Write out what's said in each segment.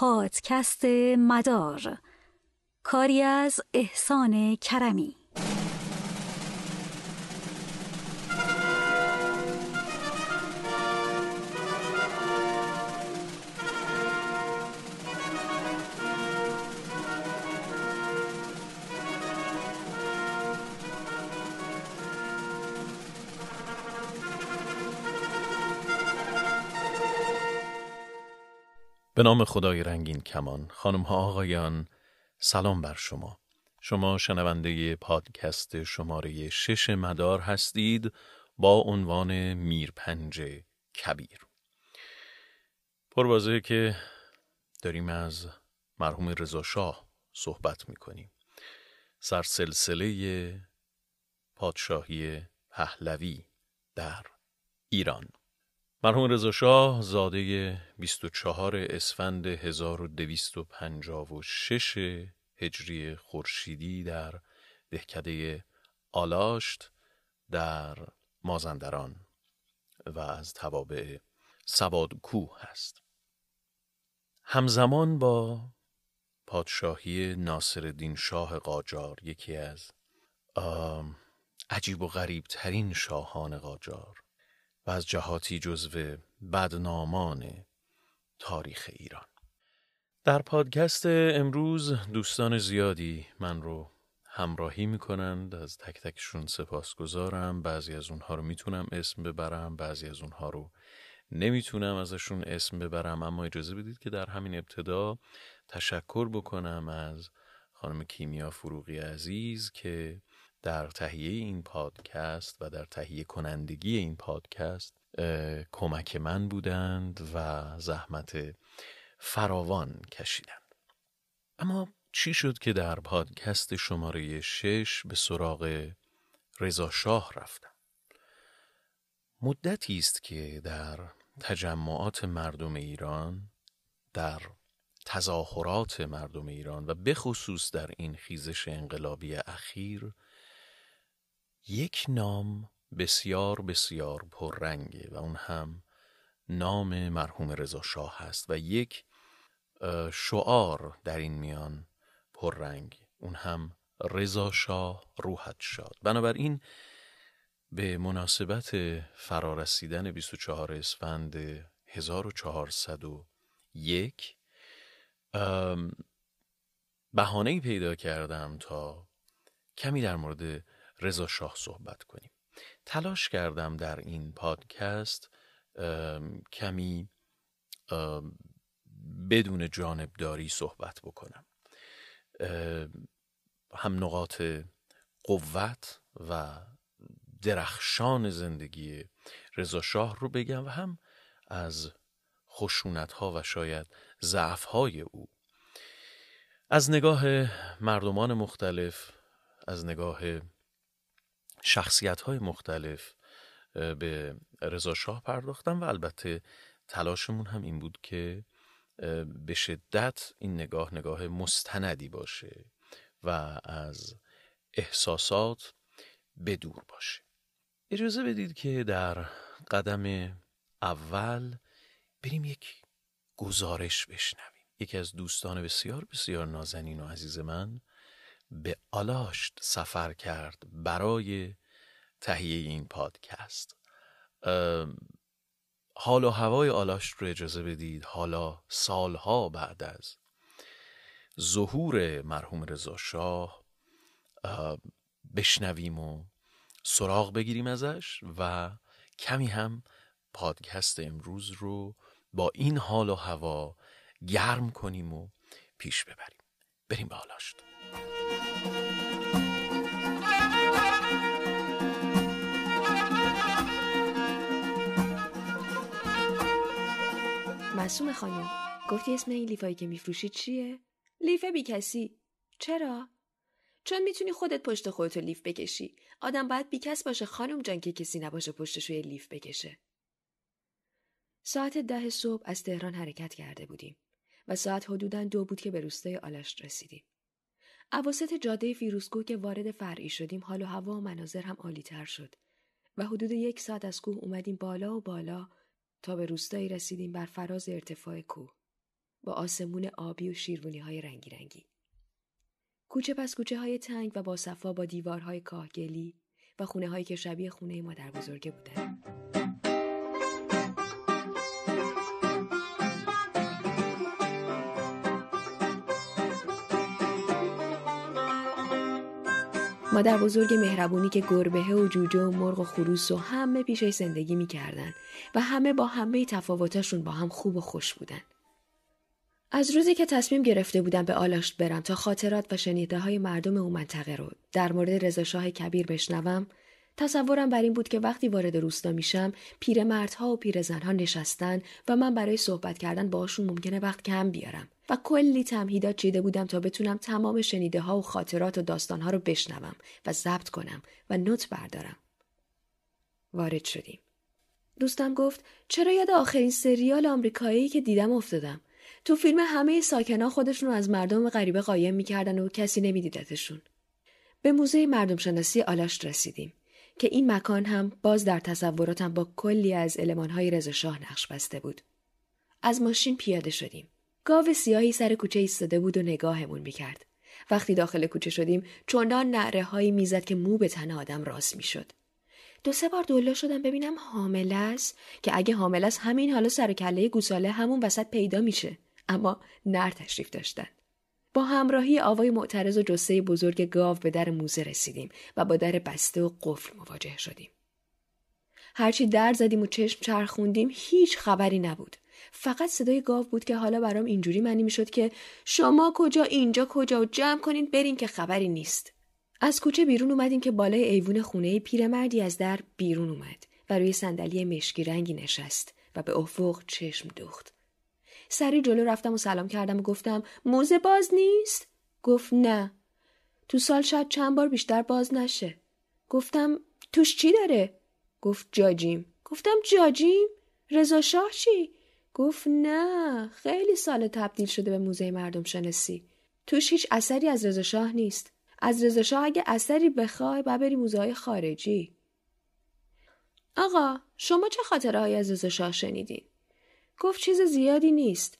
پادکست مدار. کاری از احسان کرمی. به نام خدای رنگین کمان خانم ها آقایان سلام بر شما. شما شنونده پادکست شماره شش مدار هستید با عنوان میرپنج کبیر. پروازه که داریم از مرحوم رضا شاه صحبت می‌کنیم. سرسلسله پادشاهی پهلوی در ایران. مرحوم رضا شاه زاده 24 اسفند 1256 هجری خورشیدی در دهکده آلاشت در مازندران و از توابع سوادکوه هست. همزمان با پادشاهی ناصرالدین شاه قاجار یکی از عجیب و غریب ترین شاهان قاجار و از جهاتی جزو بدنامان تاریخ ایران. در پادکست امروز دوستان زیادی من رو همراهی می‌کنند. از تک تکشون سپاس گذارم بعضی از اونها رو می‌تونم اسم ببرم بعضی از اونها رو نمی‌تونم ازشون اسم ببرم. اما اجازه بدید که در همین ابتدا تشکر بکنم از خانم کیمیا فروغی عزیز که در تهیه این پادکست و در تهیه کنندگی این پادکست کمک من بودند و زحمت فراوان کشیدند. اما چی شد که در پادکست شماره شش به سراغ رضا شاه رفتم؟ مدتی است که در تجمعات مردم ایران در تظاهرات مردم ایران و بخصوص در این خیزش انقلابی اخیر یک نام بسیار بسیار پررنگه و اون هم نام مرحوم رضا شاه هست و یک شعار در این میان پررنگ. اون هم رضا شاه روحت شاد بنابراین به مناسبت فرارسیدن 24 اسفند 1401 بهانه پیدا کردم تا کمی در مورد رضا شاه صحبت کنیم. تلاش کردم در این پادکست کمی بدون جانبداری صحبت بکنم. هم نقاط قوت و درخشان زندگی رضا شاه رو بگم و هم از خشونت ها و شاید ضعف های او. از نگاه مردمان مختلف از نگاه شخصیت های مختلف به رضا شاه پرداختم و البته تلاشمون هم این بود که به شدت این نگاه نگاه مستندی باشه و از احساسات بدور باشه. اجازه بدید که در قدم اول بریم یک گزارش بشنویم. یکی از دوستان بسیار بسیار نازنین و عزیز من به آلاشت سفر کرد برای تهیه این پادکست. حال و هوای آلاشت رو اجازه بدید حالا سالها بعد از ظهور مرحوم رضا شاه بشنویم و سراغ بگیریم ازش و کمی هم پادکست امروز رو با این حال و هوا گرم کنیم و پیش ببریم. بریم به آلاشت. معصوم خانم. گفتی اسم این لیفایی که میفروشی چیه؟ لیفه بی کسی. چرا؟ چون می‌تونی خودت پشت خودتو لیف بکشی. آدم باید بیکس باشه خانم جان که کسی نباشه پشتش روی لیف بکشه. ساعت ده صبح از تهران حرکت کرده بودیم و ساعت حدودا دو بود که به روستای آلشت رسیدیم. عواسط جاده فیروزکوه که وارد فرعی شدیم حال و هوا و مناظر هم عالیتر شد و حدود یک ساعت از کوه اومدیم بالا و بالا تا به روستایی رسیدیم بر فراز ارتفاع کوه. با آسمون آبی و شیروانی های رنگی رنگی. کوچه پس کوچه های تنگ و با صفا با دیوارهای کاهگلی و خونه هایی که شبیه خونه مادر بزرگه بودن. مادر بزرگ مهربونی که گربه و جوجه و مرغ و خروس و همه پیشش زندگی می‌کردن و همه با همه تفاوتاشون با هم خوب و خوش بودن. از روزی که تصمیم گرفته بودم به آلاشت برم تا خاطرات و شنیده های مردم اون منطقه رو در مورد رضاشاه کبیر بشنوم تصورم بر این بود که وقتی وارد روستا میشم پیرمردها و پیرزنها نشستن و من برای صحبت کردن باشون ممکنه وقت کم بیارم و کلی تمهیدات چیده بودم تا بتونم تمام شنیده ها و خاطرات و داستان ها رو بشنوم و ضبط کنم و نوت بردارم. وارد شدیم. دوستم گفت چرا یاد آخرین سریال آمریکایی که دیدم افتادم تو فیلم همه ساکنا خودشون رو از مردم غریبه قایم می‌کردن و کسی نمیدیدتشون. به موزه مردم شناسی آلاشت رسیدیم که این مکان هم باز در تصوراتم با کلی از المانهای رضاشاه نقش بسته بود. از ماشین پیاده شدیم. گاو سیاهی سر کوچه ایستاده بود و نگاهمون می‌کرد. وقتی داخل کوچه شدیم چندان نعره هایی می‌زد که مو به تن آدم راست می‌شد. دو سه بار دولا شدم ببینم حامله است که اگه حامله است همین حالا سر کله گوساله همون وسط پیدا میشه اما نر تشریف داشتن با همراهی آوای معترض و جسه بزرگ گاو به در موزه رسیدیم و با در بسته و قفل مواجه شدیم. هرچی در زدیم و چشم چرخوندیم هیچ خبری نبود. فقط صدای گاو بود که حالا برام اینجوری معنی می‌شد که شما کجا اینجا کجا و جمع کنین برین که خبری نیست. از کوچه بیرون اومدیم که بالای ایوون خونه پیرمردی از در بیرون اومد و روی صندلی مشکی رنگی نشست و به افق چشم دوخت. سری جلو رفتم و سلام کردم و گفتم موزه باز نیست؟ گفت نه. تو سال شاید چند بار بیشتر باز نشه. گفتم توش چی داره؟ گفت جاجیم. گفتم جاجیم؟ رضا شاه چی؟ گفت نه. خیلی سال تبدیل شده به موزه مردم شناسی. توش هیچ اثری از رضا شاه نیست. از رضا شاه اگه اثری بخوای باید بری موزه های خارجی. آقا شما چه خاطره های از رضا شاه شنیدین؟ گفت چیز زیادی نیست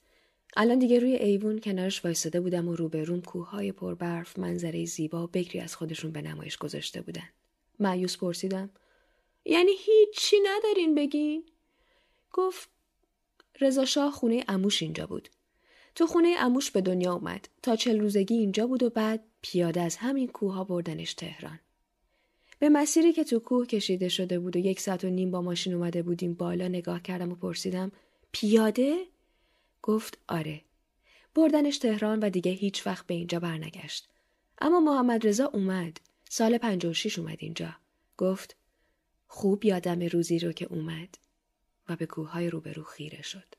الان دیگه روی ایوون کنارش وایستاده بودم و روبروم کوههای پربرف منظره زیبا بکری از خودشون به نمایش گذاشته بودن معیوس پرسیدم یعنی هیچی ندارین بگین گفت رضا شاه خونه اموش اینجا بود. تو خونه اموش به دنیا اومد تا چل روزگی اینجا بود و بعد پیاده از همین کوه بردنش تهران. به مسیری که تو کوه کشیده شده بود و یک ساعت و نیم با ماشین اومده بودیم بالا نگاه کردم و پرسیدم پیاده؟ گفت آره. بردنش تهران و دیگه هیچ وقت به اینجا برنگشت. اما محمد رضا اومد. سال 56 اومد اینجا. گفت خوب یادم روزی رو که اومد. و به کوههای روبرو خیره شد.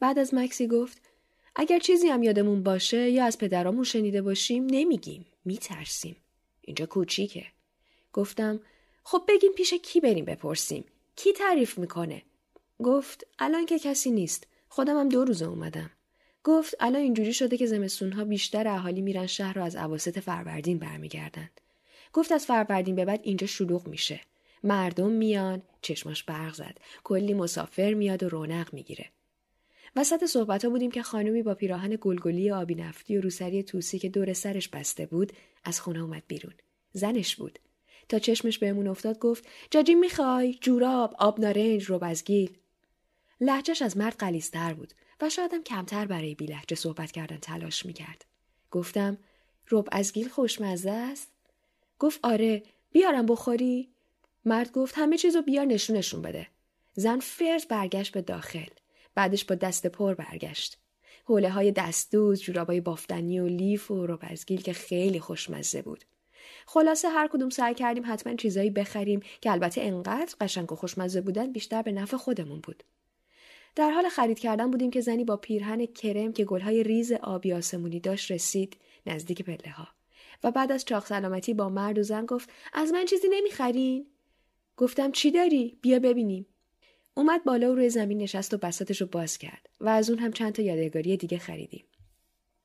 بعد از مکسی گفت اگر چیزی هم یادمون باشه یا از پدرامون شنیده باشیم نمیگیم میترسیم اینجا کوچیکه گفتم خب بگیم پیش کی بریم بپرسیم کی تعریف می‌کنه گفت الان که کسی نیست. خودم هم دو روزه اومدم. گفت الان اینجوری شده که زمستونها بیشتر اهالی میرن شهر رو از عواست فروردین برمیگردند گفت از فروردین به بعد اینجا شلوغ میشه. مردم میان چشماش برق زد. کلی مسافر میاد و رونق می‌گیره. وسط صحبت ها بودیم که خانومی با پیراهن گلگلی آبی نفتی و روسری توسی که دور سرش بسته بود از خونه اومد بیرون. زنش بود. تا چشمش بهمون افتاد گفت جاجی می‌خوای؟ جوراب آب نارنج روبزگیل لحجش از مرد قلیستر بود و شایدم کمتر برای بی لحجه صحبت کردن تلاش می‌کرد گفتم رب از گیل خوشمزه است گفت آره بیارم بخوری مرد گفت همه چیزو بیار نشونشون بده. زن فرز برگشت به داخل. بعدش با دست پر برگشت. حوله های دستوز، جورابای بافتنی و لیف و روبرزگیل که خیلی خوشمزه بود. خلاصه هر کدوم سعی کردیم حتما چیزایی بخریم که البته انقدر قشنگ و خوشمزه بودن بیشتر به نفع خودمون بود. در حال خرید کردن بودیم که زنی با پیرهن کرم که گلهای ریز آبی آسمونی داشت رسید نزدیک پله ها. و بعد از چاق سلامتی با مرد و زن گفت از من چیزی نمی‌خرین؟ گفتم چی داری؟ بیا ببینیم. اومد بالا و روی زمین نشست و بساتش رو باز کرد و از اون هم چند تا یادگاری دیگه خریدیم.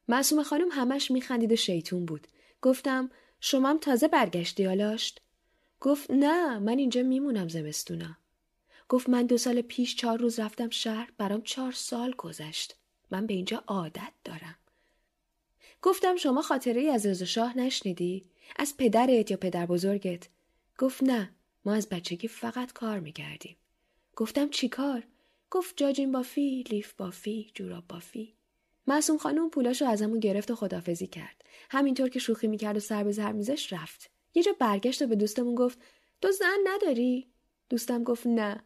معصوم خانم همش میخندید و شیطون بود. گفتم شما هم تازه برگشتی آلاشت؟ گفت نه من اینجا میمونم زمستونا. گفت من دو سال پیش چهار روز رفتم شهر برام چهار سال گذشت. من به اینجا عادت دارم. گفتم شما خاطره ای از رضا شاه نشنیدی؟ از پدرت یا پدر بزرگت؟ گفت نه ما از بچگی فقط کار می‌کردیم. گفتم چی کار؟ گفت جاجین بافی، لیف بافی، جوراب بافی. معصوم خانم پولاشو ازمون گرفت و خدافزی کرد. همینطور که شوخی می‌کرد و سر به زر میزش رفت. یه جا برگشت و به دوستمون گفت تو زن نداری؟ دوستم گفت نه.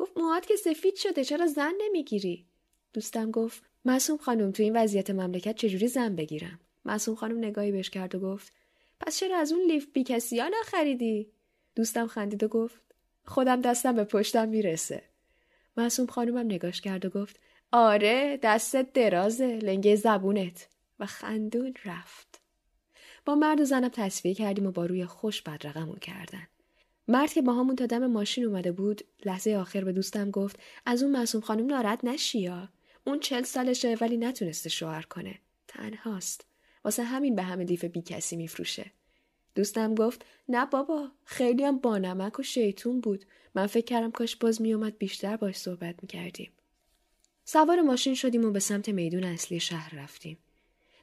گفت موهات که سفید شده چرا زن نمی‌گیری؟ دوستم گفت معصوم خانم تو این وضعیت مملکت چجوری زن بگیرم؟ معصوم خانم نگاهی بهش کرد و گفت پس چرا از اون لیف بی کسی ها نخریدی؟ دوستم خندید و گفت خودم دستم به پشتم می‌رسه. معصوم خانومم نگاش کرد و گفت آره دستت درازه لنگه زبونت و خندون رفت. با مرد و زنم تصفیه کردیم و با روی خوش بدرقمون کردن. مرد که با همون تا دم ماشین اومده بود لحظه آخر به دوستم گفت از اون معصوم خانم ناراحت نشیا اون چل سالشه ولی نتونسته شوهر کنه. تنهاست. واسه همین به همه لیف بی کسی میفروشه. دوستم گفت نه بابا خیلی هم بانمک و شیطون بود. من فکر کردم کاش باز میومد بیشتر باش صحبت می‌کردیم. سوار ماشین شدیم و به سمت میدون اصلی شهر رفتیم.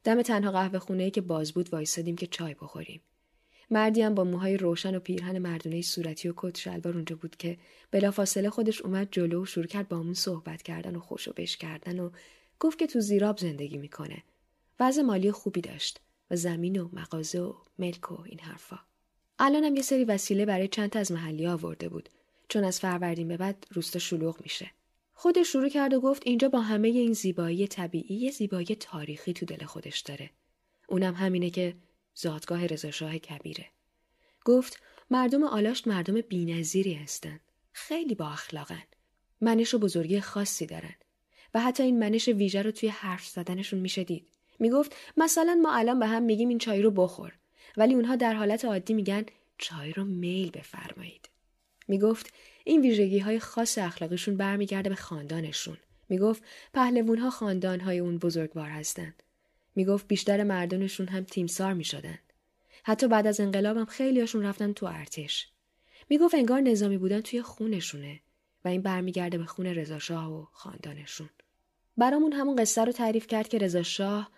دم تنها قهوه خونه که باز بود وایسادیم که چای بخوریم. مردی هم با موهای روشن و پیرهن مردونه صورتی و کت شلوار اونجا بود که بلافاصله خودش اومد جلو و شروع کرد با همون صحبت کردن و خوشو بش کردن و گفت که تو زیراب زندگی می‌کنه. وضع مالی خوبی داشت و زمین و مغازه و ملک و این حرفا. الانم یه سری وسیله برای چند تا از محلی آورده بود. چون از فروردین به بعد روستا شلوغ میشه. خودش شروع کرد و گفت اینجا با همه این زیبایی طبیعی یه زیبایی تاریخی تو دل خودش داره. اونم همینه که زادگاه رضاشاه کبیره. گفت مردم آلاشت مردم بینظیری هستند. خیلی با اخلاقن. منش و بزرگی خاصی دارن. و حتی این منش ویژه رو توی حرف زدنشون میشه دید. می‌گفت مثلا ما الان به هم میگیم این چای رو بخور. ولی اونها در حالت عادی میگن چای رو میل بفرمایید. می‌گفت این ویژگی های خاص اخلاقشون برمیگرده به خاندانشون. می‌گفت پهلوون ها خاندان های اون بزرگوار هستند. می‌گفت بیشتر مردانشون هم تیمسار می‌شدن. حتی بعد از انقلابم خیلیاشون رفتن تو ارتش. می‌گفت انگار نظامی بودن توی خونشونه و این برمیگرده به خون رضاشاه و خاندانشون. برامون همون قصه رو تعریف کرد که رضاشاه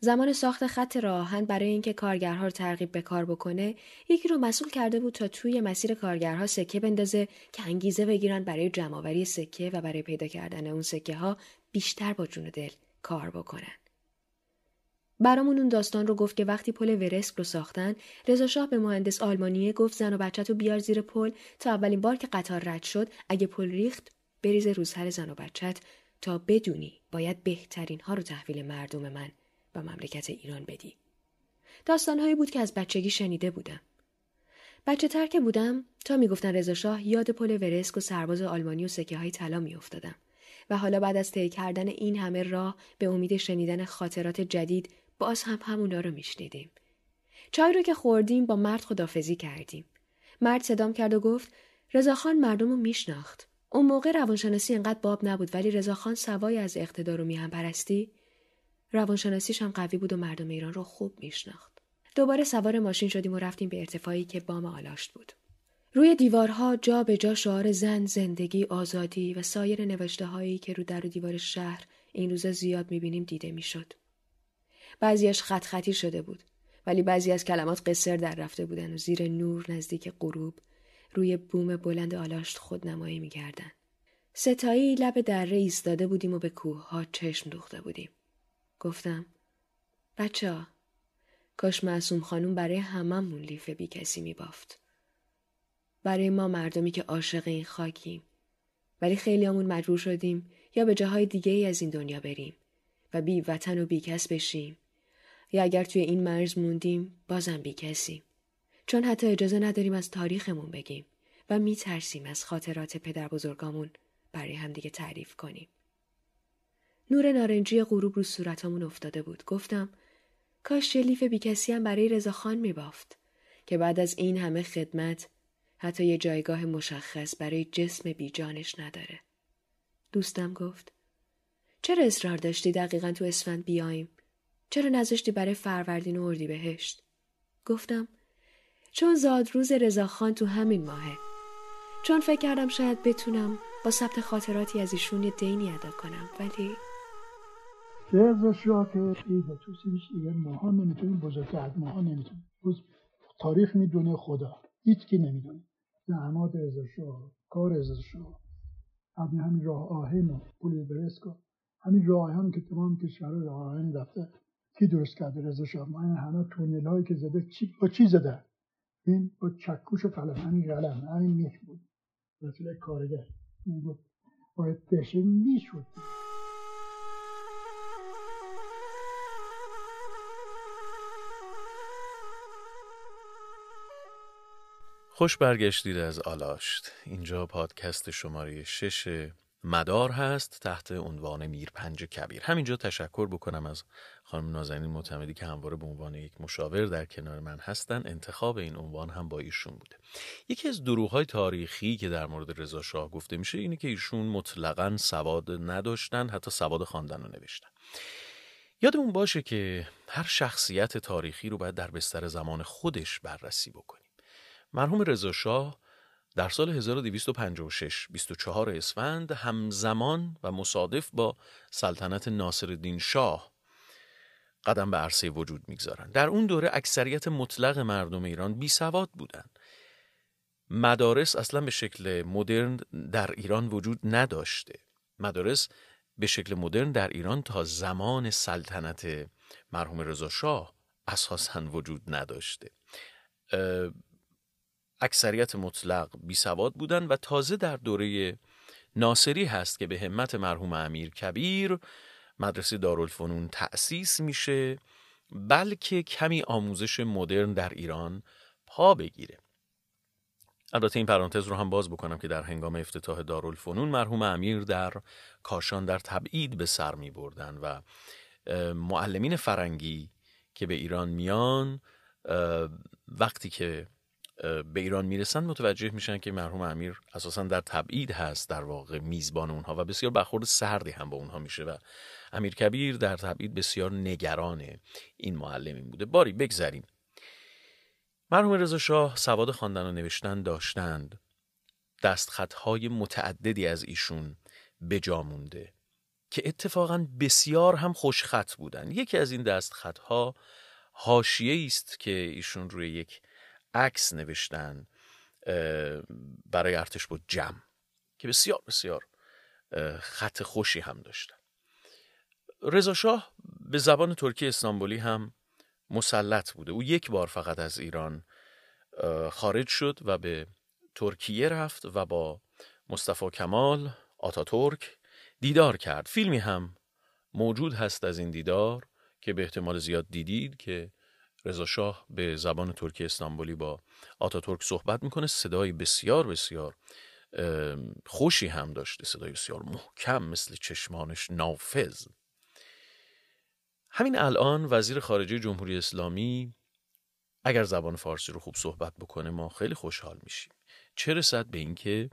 زمان ساخت خط راهن برای اینکه کارگرها رو ترغیب به کار بکنه یکی رو مسئول کرده بود تا توی مسیر کارگرها سکه بندازه که انگیزه بگیرن برای جمعآوری سکه و برای پیدا کردن اون سکه ها بیشتر با جون دل کار بکنن. برامون اون داستان رو گفت که وقتی پل ورسک رو ساختن رضا شاه به مهندس آلمانیه گفت زن و بچه تو بیار زیر پل تا اولین بار که قطار رد شد اگه پل ریخت بریز روزهر زن و بچت تا بدونی باید بهترین ها رو تحویل مردم من و مملکت ایران بدی. داستانهایی بود که از بچگی شنیده بودم. بچه تر که بودم تا می‌گفتن رضا شاه یاد پل ورسک و سرباز آلمانی و سکه های طلا میافتادم و حالا بعد از طی کردن این همه راه به امید شنیدن خاطرات جدید باز هم همونا رو میشنیدیم. چای رو که خوردیم با مرد خدافزی کردیم. مرد صدام کرد و گفت رضاخان مردم رو میشناخت. اون موقع روانشناسی انقدر باب نبود ولی رضاخان سوای از اقتدار و میهم پرستی روانشناسیش هم قوی بود و مردم ایران رو خوب میشناخت. دوباره سوار ماشین شدیم و رفتیم به ارتفاعی که بام آلاشت بود. روی دیوارها جا به جا شعار زن، زندگی، آزادی و سایر نوشته هایی که رو در و دیوار شهر این روزا زیاد می‌بینیم دیده می‌شد. بعضیش خط خطی شده بود ولی بعضی از کلمات قصر در رفته بودن و زیر نور نزدیک غروب روی بوم بلند آلاشت خود نمایی می‌کردن. ستایی لب دره ایستاده بودیم و به کوه ها چشم دوخته بودیم. گفتم بچه ها کاش معصوم خانوم برای هممون لیف بی کسی می بافت. برای ما مردمی که عاشق این خاکیم. ولی خیلی همون مجبور شدیم یا به جاهای دیگه ای از این دنیا بریم و بی وطن و بی کس بشیم یا اگر توی این مرز موندیم بازم بی کسیم. چون حتی اجازه نداریم از تاریخمون بگیم و می ترسیم از خاطرات پدر بزرگامون برای همدیگه تعریف کنیم. نور نارنجی غروب رو صورتمون افتاده بود. گفتم کاش شلیف بی کسی هم برای رضاخان می بافت که بعد از این همه خدمت حتی یه جایگاه مشخص برای جسم بی جانش نداره. دوستم گفت چرا اصرار داشتی دقیقا تو اسفند بیایم؟ چرا نذاشتی برای فروردین و اردی بهشت؟ گفتم چون زادروز رضاخان تو همین ماهه. چون فکر کردم شاید بتونم با ثبت خاطراتی از ایشون یه دینی ادا کنم ولی رضا شاه که پیدا تو سیبش دیگه ماها نمی‌تونیم بزرگتر ماها نمی‌تونیم. تاریخ می‌دونه خدا هیچ کی نمی‌دونه. زحمات رضا کار رضا شاه. همین همین راه آهن و پول برسکو. همین راه آهن که تمام کشورها راه آهن رفته. کی درست کرده رضا شاه؟ این همه تونل هایی که زده چی با چی زده؟ این با چکوش و قلم. همین قلم همین میخ بود مثل کارگر باید بشه می‌شود خوش برگشتید از آلاشت. اینجا پادکست شماره شش مدار هست تحت عنوان میرپنج کبیر. همینجا تشکر بکنم از خانم نازنین معتمدی که همواره به عنوان یک مشاور در کنار من هستن. انتخاب این عنوان هم با ایشون بوده. یکی از دروغ تاریخی که در مورد رضا شاه گفته میشه اینه که ایشون مطلقا سواد نداشتن حتی سواد خواندن و نوشتن. یادمون باشه که هر شخصیت تاریخی رو باید در بستر زمان خودش بررسی بکنیم. مرحوم رضا شاه در سال 1256 24 اسفند همزمان و مصادف با سلطنت ناصرالدین شاه قدم به عرصه وجود می‌گذارند. در اون دوره اکثریت مطلق مردم ایران بی سواد بودند. مدارس اصلا به شکل مدرن در ایران وجود نداشته. مدارس به شکل مدرن در ایران تا زمان سلطنت مرحوم رضا شاه اساسا وجود نداشته. اکثریت مطلق بی سواد بودن و تازه در دوره ناصری هست که به همت مرحوم امیر کبیر مدرسه دارالفنون تأسیس میشه بلکه کمی آموزش مدرن در ایران پا بگیره. البته این پرانتز رو هم باز بکنم که در هنگام افتتاح دارالفنون مرحوم امیر در کاشان در تبعید به سر می بردن و معلمین فرنگی که به ایران میان وقتی که به ایران می‌رسن متوجه میشن که مرحوم امیر اساسا در تبعید هست در واقع میزبان اونها و بسیار برخورد سردی هم با اونها میشه و امیر کبیر در تبعید بسیار نگران این معلمین بوده. باری بگذریم. مرحوم رضا شاه سواد خواندن و نوشتن داشتند. دستخطهای متعددی از ایشون به جا مونده که اتفاقا بسیار هم خوشخط بودن. یکی از این دستخطها حاشیه است که ایشون روی یک عکس نوشتن برای ارتش بود جمع که بسیار بسیار خط خوشی هم داشتن. رضا شاه به زبان ترکی استانبولی هم مسلط بوده. او یک بار فقط از ایران خارج شد و به ترکیه رفت و با مصطفی کمال آتاتورک دیدار کرد. فیلمی هم موجود هست از این دیدار که به احتمال زیاد دیدید که رضا شاه به زبان ترکی استانبولی با آتاتورک صحبت می‌کنه. صدای بسیار بسیار خوشی هم داشته. صدای بسیار محکم مثل چشمانش نافذ. همین الان وزیر خارجه جمهوری اسلامی اگر زبان فارسی رو خوب صحبت بکنه ما خیلی خوشحال میشیم. چه رسد به اینکه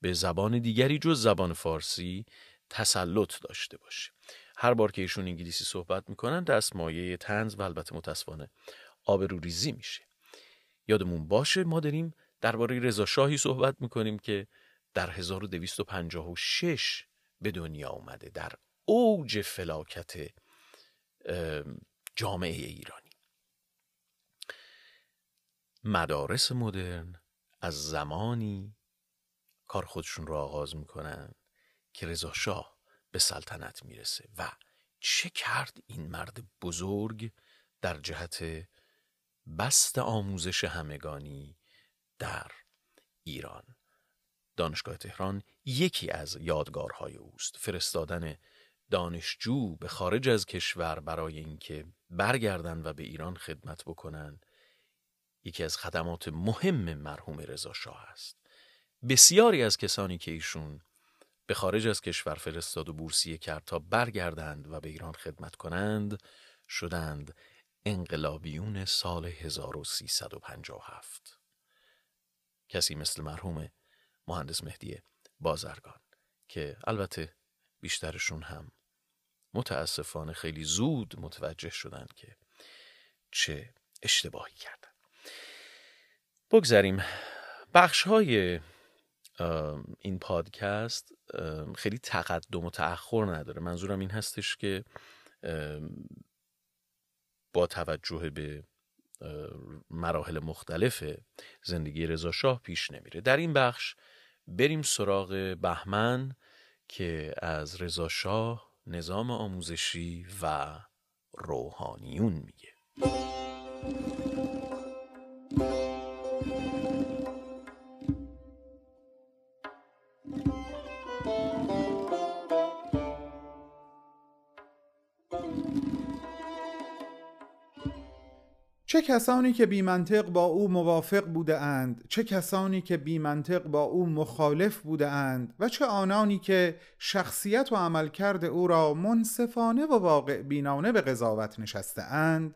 به زبان دیگری جز زبان فارسی تسلط داشته باشه؟ هر بار که ایشون انگلیسی صحبت می‌کنن دست مایه تنز و البته متاسفانه آبروریزی میشه. یادمون باشه ما داریم درباره رضا شاهی صحبت می‌کنیم که در 1256 به دنیا اومده در اوج فلاکت جامعه ایرانی. مدارس مدرن از زمانی کار خودشون رو آغاز می‌کنن که رضا شاه به سلطنت می‌رسه. و چه کرد این مرد بزرگ در جهت بست آموزش همگانی در ایران؟ دانشگاه تهران یکی از یادگارهای اوست. فرستادن دانشجو به خارج از کشور برای اینکه برگردن و به ایران خدمت بکنن یکی از خدمات مهم مرحوم رضا شاه است. بسیاری از کسانی که ایشون به خارج از کشور فرستاد و بورسیه کرد تا برگردند و به ایران خدمت کنند شدند انقلابیون سال 1357 کسی مثل مرحوم مهندس مهدی بازرگان که البته بیشترشون هم متاسفانه خیلی زود متوجه شدند که چه اشتباهی کردن. بگذاریم بخش های این پادکست خیلی تقدم و تأخر نداره. منظورم این هستش که با توجه به مراحل مختلف زندگی رضا شاه پیش نمیره. در این بخش بریم سراغ بهمن که از رضا شاه نظام آموزشی و روحانیون میگه. چه کسانی که بی منطق با او موافق بوده اند چه کسانی که بی منطق با او مخالف بوده اند و چه آنانی که شخصیت و عملکرد او را منصفانه و واقع بینانه به قضاوت نشسته اند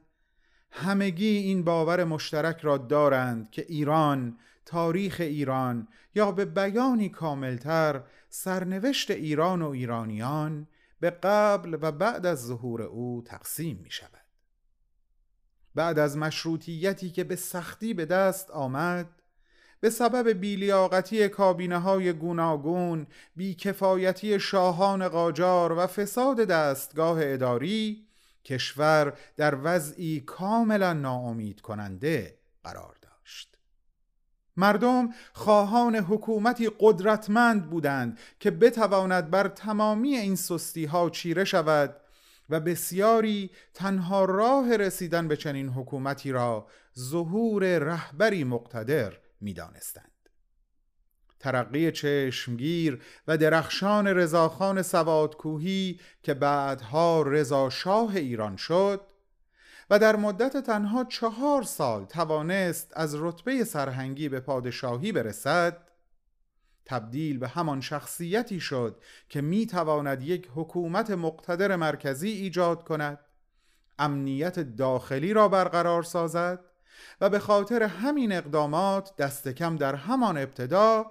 همگی این باور مشترک را دارند که ایران تاریخ ایران یا به بیانی کاملتر سرنوشت ایران و ایرانیان به قبل و بعد از ظهور او تقسیم می شود بعد از مشروطیتی که به سختی به دست آمد به سبب بیلیاقتی کابینه های گوناگون بیکفایتی شاهان قاجار و فساد دستگاه اداری کشور در وضعی کاملا ناامید کننده قرار داشت. مردم خواهان حکومتی قدرتمند بودند که بتواند بر تمامی این سستی ها چیره شود و بسیاری تنها راه رسیدن به چنین حکومتی را ظهور رهبری مقتدر می دانستند. ترقی چشمگیر و درخشان رضاخان سوادکوهی که بعدها رضا شاه ایران شد و در مدت تنها چهار سال توانست از رتبه سرهنگی به پادشاهی برسد تبدیل به همان شخصیتی شد که می تواند یک حکومت مقتدر مرکزی ایجاد کند. امنیت داخلی را برقرار سازد و به خاطر همین اقدامات دست کم در همان ابتدا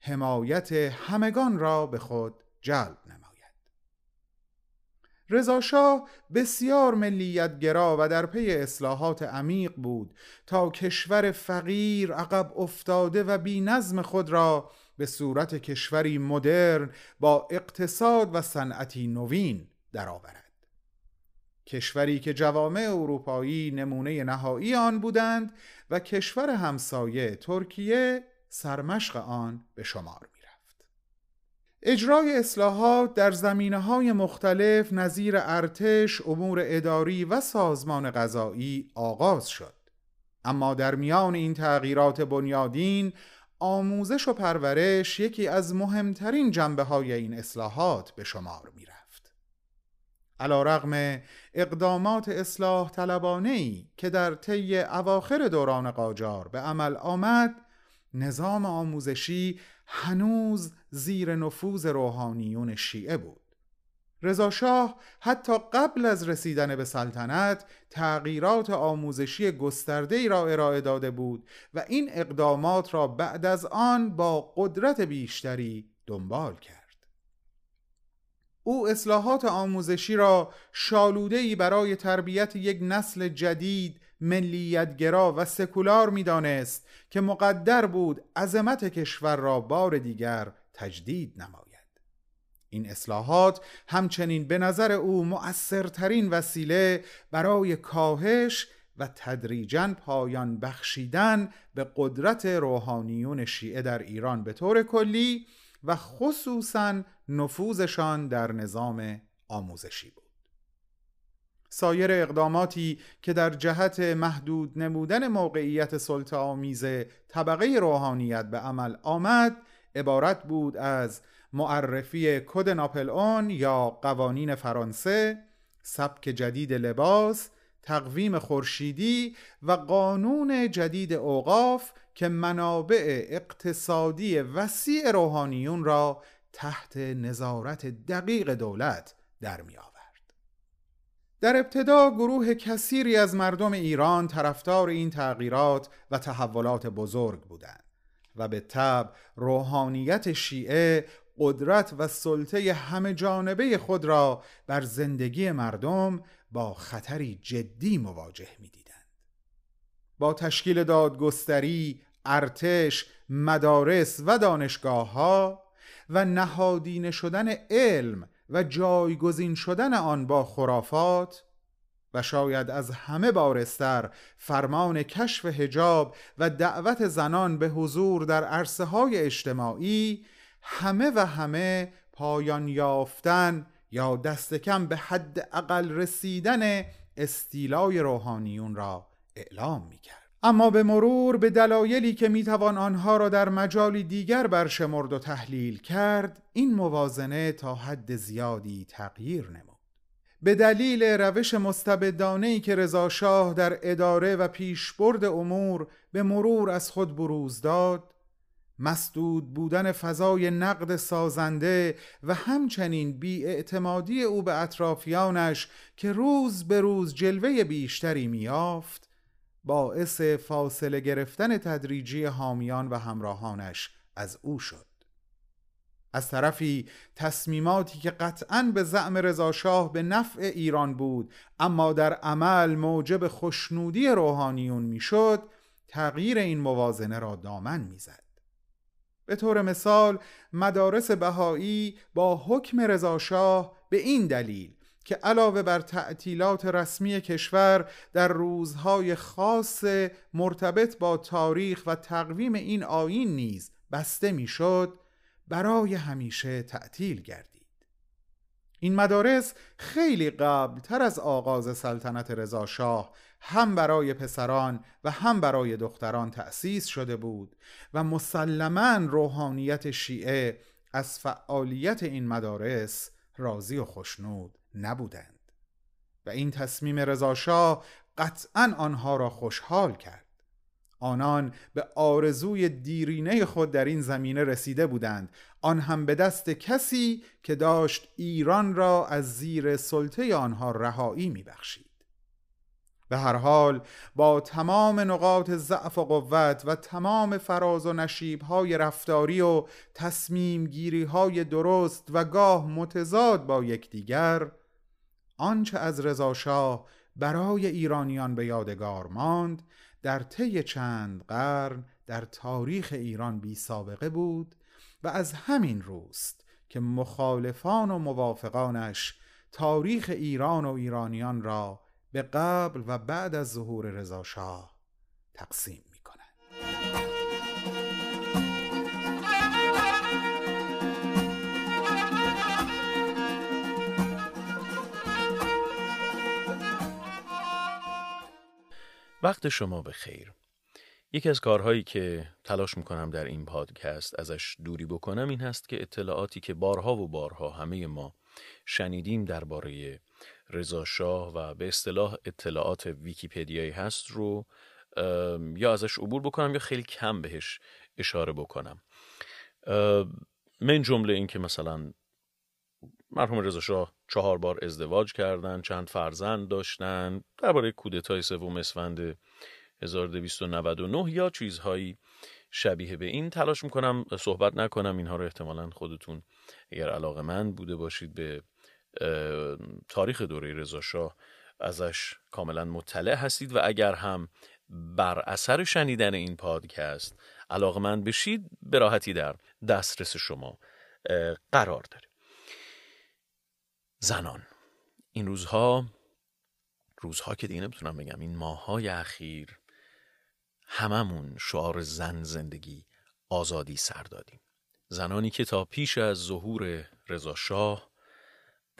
حمایت همگان را به خود جلب نماید. رضا بسیار ملیتگرا و در پی اصلاحات عمیق بود تا کشور فقیر عقب افتاده و بی نظم خود را به صورت کشوری مدرن با اقتصاد و صنعتی نوین درآورد کشوری که جوامع اروپایی نمونه نهایی آن بودند و کشور همسایه ترکیه سرمشق آن به شمار می رفت. اجرای اصلاحات در زمینه های مختلف نظیر ارتش، امور اداری و سازمان غذایی آغاز شد. اما در میان این تغییرات بنیادین آموزش و پرورش یکی از مهمترین جنبه های این اصلاحات به شمار می رفت. علا رغم اقدامات اصلاح طلبانه که در طی اواخر دوران قاجار به عمل آمد نظام آموزشی هنوز زیر نفوذ روحانیون شیعه بود رضاشاه حتی قبل از رسیدن به سلطنت تغییرات آموزشی گسترده ای را ارائه داده بود و این اقدامات را بعد از آن با قدرت بیشتری دنبال کرد. او اصلاحات آموزشی را شالودهی برای تربیت یک نسل جدید ملیتگرا و سکولار می‌دانست که مقدر بود عظمت کشور را بار دیگر تجدید نماید. این اصلاحات همچنین به نظر او مؤثرترین وسیله برای کاهش و تدریجا پایان بخشیدن به قدرت روحانیون شیعه در ایران به طور کلی و خصوصا نفوذشان در نظام آموزشی بود. سایر اقداماتی که در جهت محدود نمودن موقعیت سلطه آمیز طبقه روحانیت به عمل آمد عبارت بود از معرفی کد ناپل اون یا قوانین فرانسه سبک جدید لباس تقویم خورشیدی و قانون جدید اوقاف که منابع اقتصادی وسیع روحانیون را تحت نظارت دقیق دولت در می آورد. در ابتدا گروه کثیری از مردم ایران طرفدار این تغییرات و تحولات بزرگ بودند و به تب روحانیت شیعه قدرت و سلطه همه جانبه خود را بر زندگی مردم با خطری جدی مواجه می دیدند. با تشکیل دادگستری، ارتش، مدارس و دانشگاه ها و نهادینه شدن علم و جایگزین شدن آن با خرافات و شاید از همه بارستر فرمان کشف هجاب و دعوت زنان به حضور در عرصه های اجتماعی همه و همه پایان یافتن یا دست کم به حد اقل رسیدن استیلای روحانیون را اعلام می کرد. اما به مرور به دلایلی که می‌توان آنها را در مجالی دیگر برشمرد و تحلیل کرد این موازنه تا حد زیادی تغییر نمود به دلیل روش مستبدانه‌ای که رضا شاه در اداره و پیشبرد امور به مرور از خود بروز داد مسدود بودن فضای نقد سازنده و همچنین بیاعتمادی او به اطرافیانش که روز به روز جلوه بیشتری میافت باعث فاصله گرفتن تدریجی حامیان و همراهانش از او شد. از طرفی تصمیماتی که قطعا به زعم رضاشاه به نفع ایران بود اما در عمل موجب خوشنودی روحانیون می‌شد تغییر این موازنه را دامن می‌زد. به طور مثال مدارس بهایی با حکم رضاشاه به این دلیل که علاوه بر تعطیلات رسمی کشور در روزهای خاص مرتبط با تاریخ و تقویم این آیین نیز بسته می‌شد برای همیشه تعطیل گردید. این مدارس خیلی قبل تر از آغاز سلطنت رضا شاه هم برای پسران و هم برای دختران تأسیس شده بود و مسلما روحانیت شیعه از فعالیت این مدارس راضی و خشنود نبودند. و این تصمیم رضاشاه قطعا آنها را خوشحال کرد. آنان به آرزوی دیرینه خود در این زمینه رسیده بودند. آن هم به دست کسی که داشت ایران را از زیر سلطه آنها رهایی میبخشید. به هر حال با تمام نقاط ضعف و قوت و تمام فراز و نشیب های رفتاری و تصمیم گیری های درست و گاه متضاد با یکدیگر آنچه از رضاشاه برای ایرانیان به یادگار ماند در طی چند قرن در تاریخ ایران بی سابقه بود و از همین روست که مخالفان و موافقانش تاریخ ایران و ایرانیان را به قبل و بعد از ظهور رضاشاه تقسیم می کنند. وقت شما به خیر یکی از کارهایی که تلاش می‌کنم در این پادکست ازش دوری بکنم این هست که اطلاعاتی که بارها و بارها همه ما شنیدیم درباره رضا شاه و به اصطلاح اطلاعات ویکیپدیایی هست رو یا ازش عبور بکنم یا خیلی کم بهش اشاره بکنم. من جمله این که مثلا مرحوم رضا شاه چهار بار ازدواج کردن چند فرزند داشتن درباره کودتای سوم اسفند 1299 یا چیزهایی شبیه به این تلاش می‌کنم. صحبت نکنم اینها رو احتمالا خودتون اگر علاقه من بوده باشید به تاریخ دوره رضاشاه ازش کاملا مطلع هستید و اگر هم بر اثر شنیدن این پادکست علاقه من بشید به راحتی در دسترس شما قرار داره زنان این روزها روزها که دیگه نمی‌تونم بگم این ماهای اخیر هممون شعار زن زندگی آزادی سر دادیم. زنانی که تا پیش از ظهور رضا شاه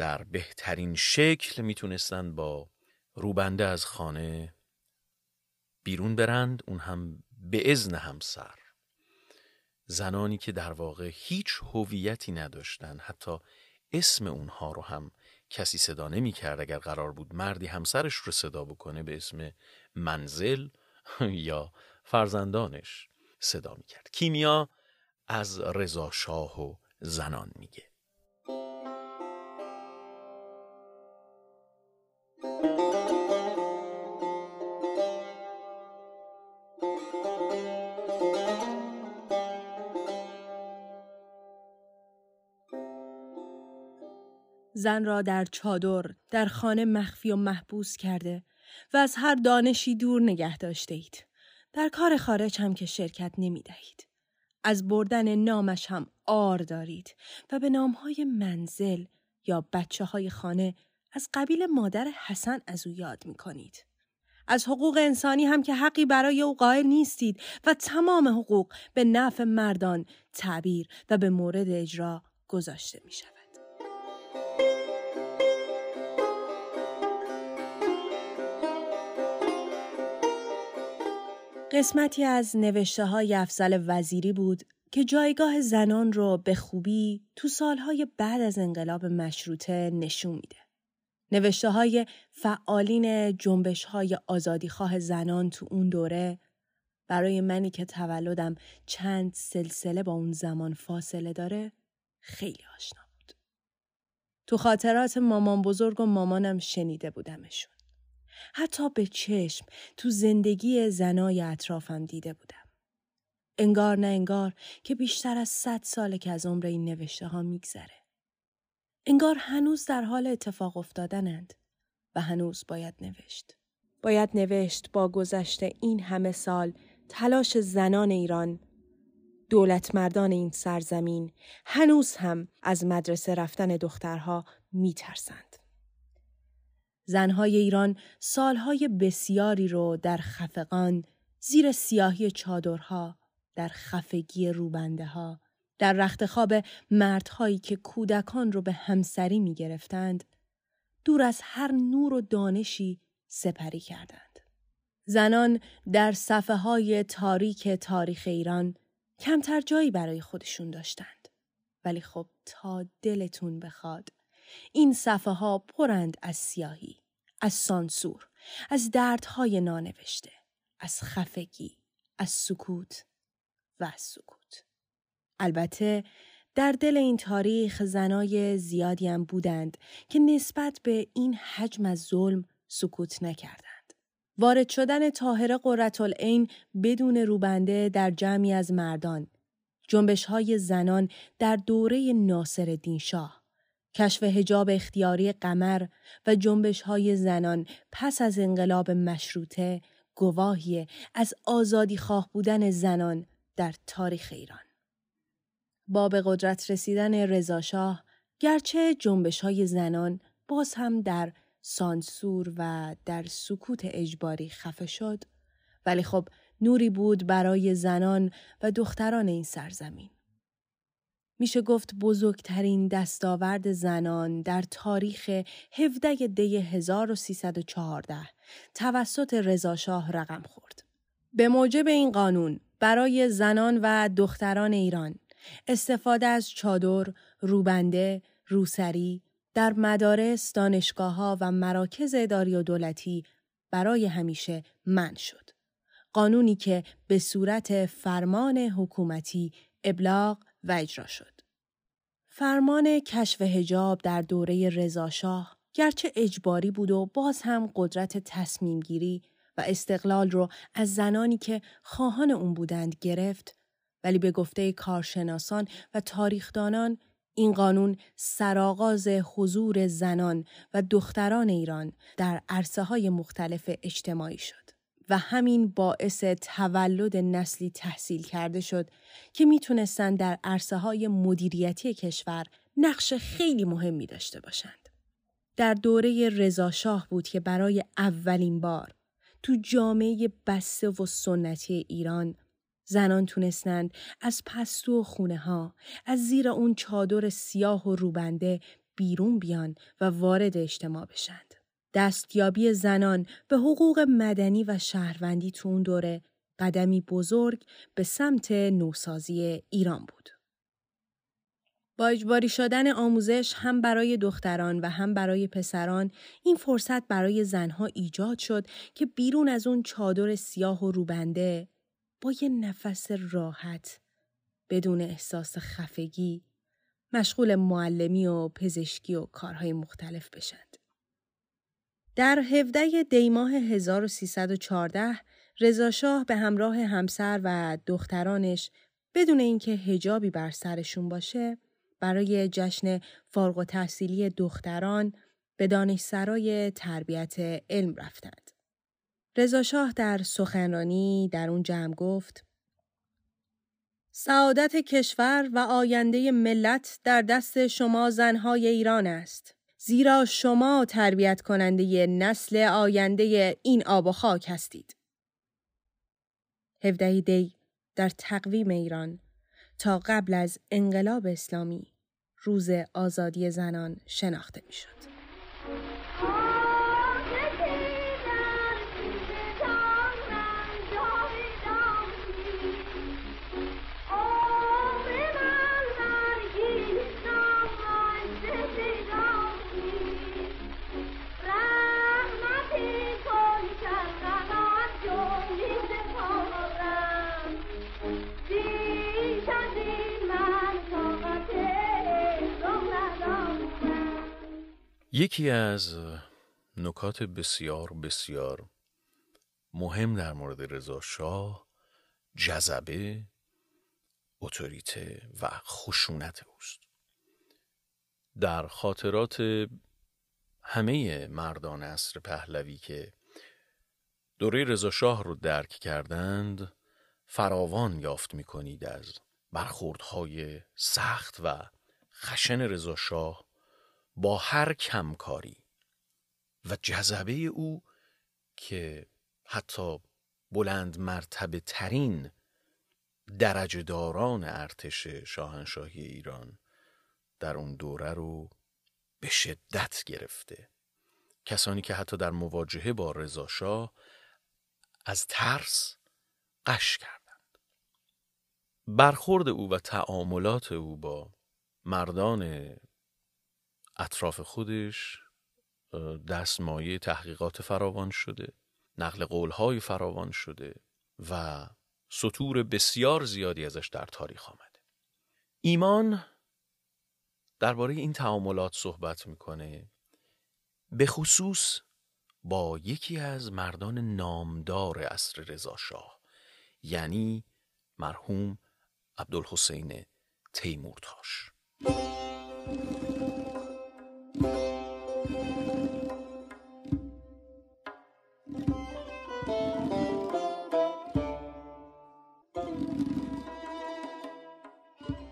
در بهترین شکل می‌تونستند با روبنده از خانه بیرون برند اون هم به ازن همسر. زنانی که در واقع هیچ هویتی نداشتند حتی اسم اونها رو هم کسی صدا نمی کرد اگر قرار بود مردی همسرش رو صدا بکنه به اسم منزل یا فرزندانش صدا می کرد کیمیا از رضا شاه و زنان میگه. زن را در چادر در خانه مخفی و محبوس کرده و از هر دانشی دور نگه داشته اید. در کار خارج هم که شرکت نمی دهید. از بردن نامش هم آر دارید و به نامهای منزل یا بچه های خانه از قبیل مادر حسن از او یاد می کنید. از حقوق انسانی هم که حقی برای او قائل نیستید و تمام حقوق به نفع مردان تعبیر و به مورد اجرا گذاشته می شود. قسمتی از نوشته های وزیری بود که جایگاه زنان رو به خوبی تو سالهای بعد از انقلاب مشروطه نشون میده. نوشته های فعالین جنبش های آزادیخواه زنان تو اون دوره برای منی که تولدم چند سلسله با اون زمان فاصله داره خیلی آشنا بود. تو خاطرات مامان بزرگ و مامانم شنیده بودمشون. حتی به چشم تو زندگی زنای اطرافم دیده بودم. انگار نه انگار که بیشتر از صد ساله که از عمر این نوشته ها میگذره. انگار هنوز در حال اتفاق افتادنند و هنوز باید نوشت. باید نوشت با گذشته این همه سال تلاش زنان ایران دولت مردان این سرزمین هنوز هم از مدرسه رفتن دخترها میترسند. زنهای ایران سالهای بسیاری رو در خفقان زیر سیاهی چادرها در خفگی روبنده ها در رخت خواب مردهایی که کودکان رو به همسری می گرفتند دور از هر نور و دانشی سپری کردند. زنان در صفحه های تاریک تاریخ ایران کمتر جایی برای خودشون داشتند. ولی خب تا دلتون بخواد این صفحه ها پرند از سیاهی، از سانسور، از دردهای نانوشته، از خفگی، از سکوت و از سکوت. البته در دل این تاریخ زنای زیادی هم بودند که نسبت به این حجم از ظلم سکوت نکردند. وارد شدن طاهره قرتالعین بدون روبنده در جمعی از مردان، جنبش های زنان در دوره ناصر شاه، کشف هجاب اختیاری قمر و جنبش های زنان پس از انقلاب مشروطه گواهی از آزادی خواه بودن زنان در تاریخ ایران. با به قدرت رسیدن رضاشاه گرچه جنبش های زنان باز هم در سانسور و در سکوت اجباری خفه شد ولی خب نوری بود برای زنان و دختران این سرزمین. میشه گفت بزرگترین دستاورد زنان در تاریخ 17 دی 1314 توسط رضاشاه رقم خورد. به موجب این قانون برای زنان و دختران ایران استفاده از چادر، روبنده، روسری در مدارس، دانشگاه ها و مراکز اداری و دولتی برای همیشه من شد. قانونی که به صورت فرمان حکومتی ابلاغ و اجرا شد. فرمان کشف هجاب در دوره رضاشاه گرچه اجباری بود و باز هم قدرت تصمیم گیری و استقلال رو از زنانی که خواهان اون بودند گرفت ولی به گفته کارشناسان و تاریخدانان این قانون سرآغاز حضور زنان و دختران ایران در عرصه های مختلف اجتماعی شد. و همین باعث تولد نسلی تحصیل کرده شد که می‌تونستند در عرصه های مدیریتی کشور نقش خیلی مهمی داشته باشند. در دوره رضاشاه بود که برای اولین بار تو جامعه بسته و سنتی ایران زنان تونستند از پستو و خونه ها از زیر اون چادر سیاه و روبنده بیرون بیان و وارد اجتماع بشند. دستیابی زنان به حقوق مدنی و شهروندی تو اون دوره قدمی بزرگ به سمت نوسازی ایران بود. با اجباری شدن آموزش هم برای دختران و هم برای پسران این فرصت برای زنها ایجاد شد که بیرون از اون چادر سیاه و روبنده با یه نفس راحت بدون احساس خفگی مشغول معلمی و پزشکی و کارهای مختلف بشند. در 17 دیماه 1314 رضاشاه به همراه همسر و دخترانش بدون اینکه هجابی بر سرشون باشه برای جشن فارغ و تحصیلی دختران به دانشسرای تربیت علم رفتند. رضاشاه در سخنرانی در اون جمع گفت سعادت کشور و آینده ملت در دست شما زنهای ایران است. زیرا شما تربیت کننده نسل آینده این آب و خاک هستید. 17 دی در تقویم ایران تا قبل از انقلاب اسلامی روز آزادی زنان شناخته می شد. یکی از نکات بسیار بسیار مهم در مورد رضا شاه جذبه اتوریته و خشونت اوست. در خاطرات همه مردان عصر پهلوی که دوره رضا شاه رو درک کردند فراوان یافت می کنید از برخوردهای سخت و خشن رضا شاه با هر کمکاری. و جذبه او که حتی بلند مرتبه ترین درجه داران ارتش شاهنشاهی ایران در اون دوره رو به شدت گرفته. کسانی که حتی در مواجهه با رضا از ترس قش کردند. برخورد او و تعاملات او با مردان اطراف خودش دستمایه تحقیقات فراوان شده نقل قولهای فراوان شده و سطور بسیار زیادی ازش در تاریخ آمده. ایمان درباره این تعاملات صحبت می‌کنه. به خصوص با یکی از مردان نامدار اصر رضا شاه یعنی مرحوم عبدالحسین تیمورتاش.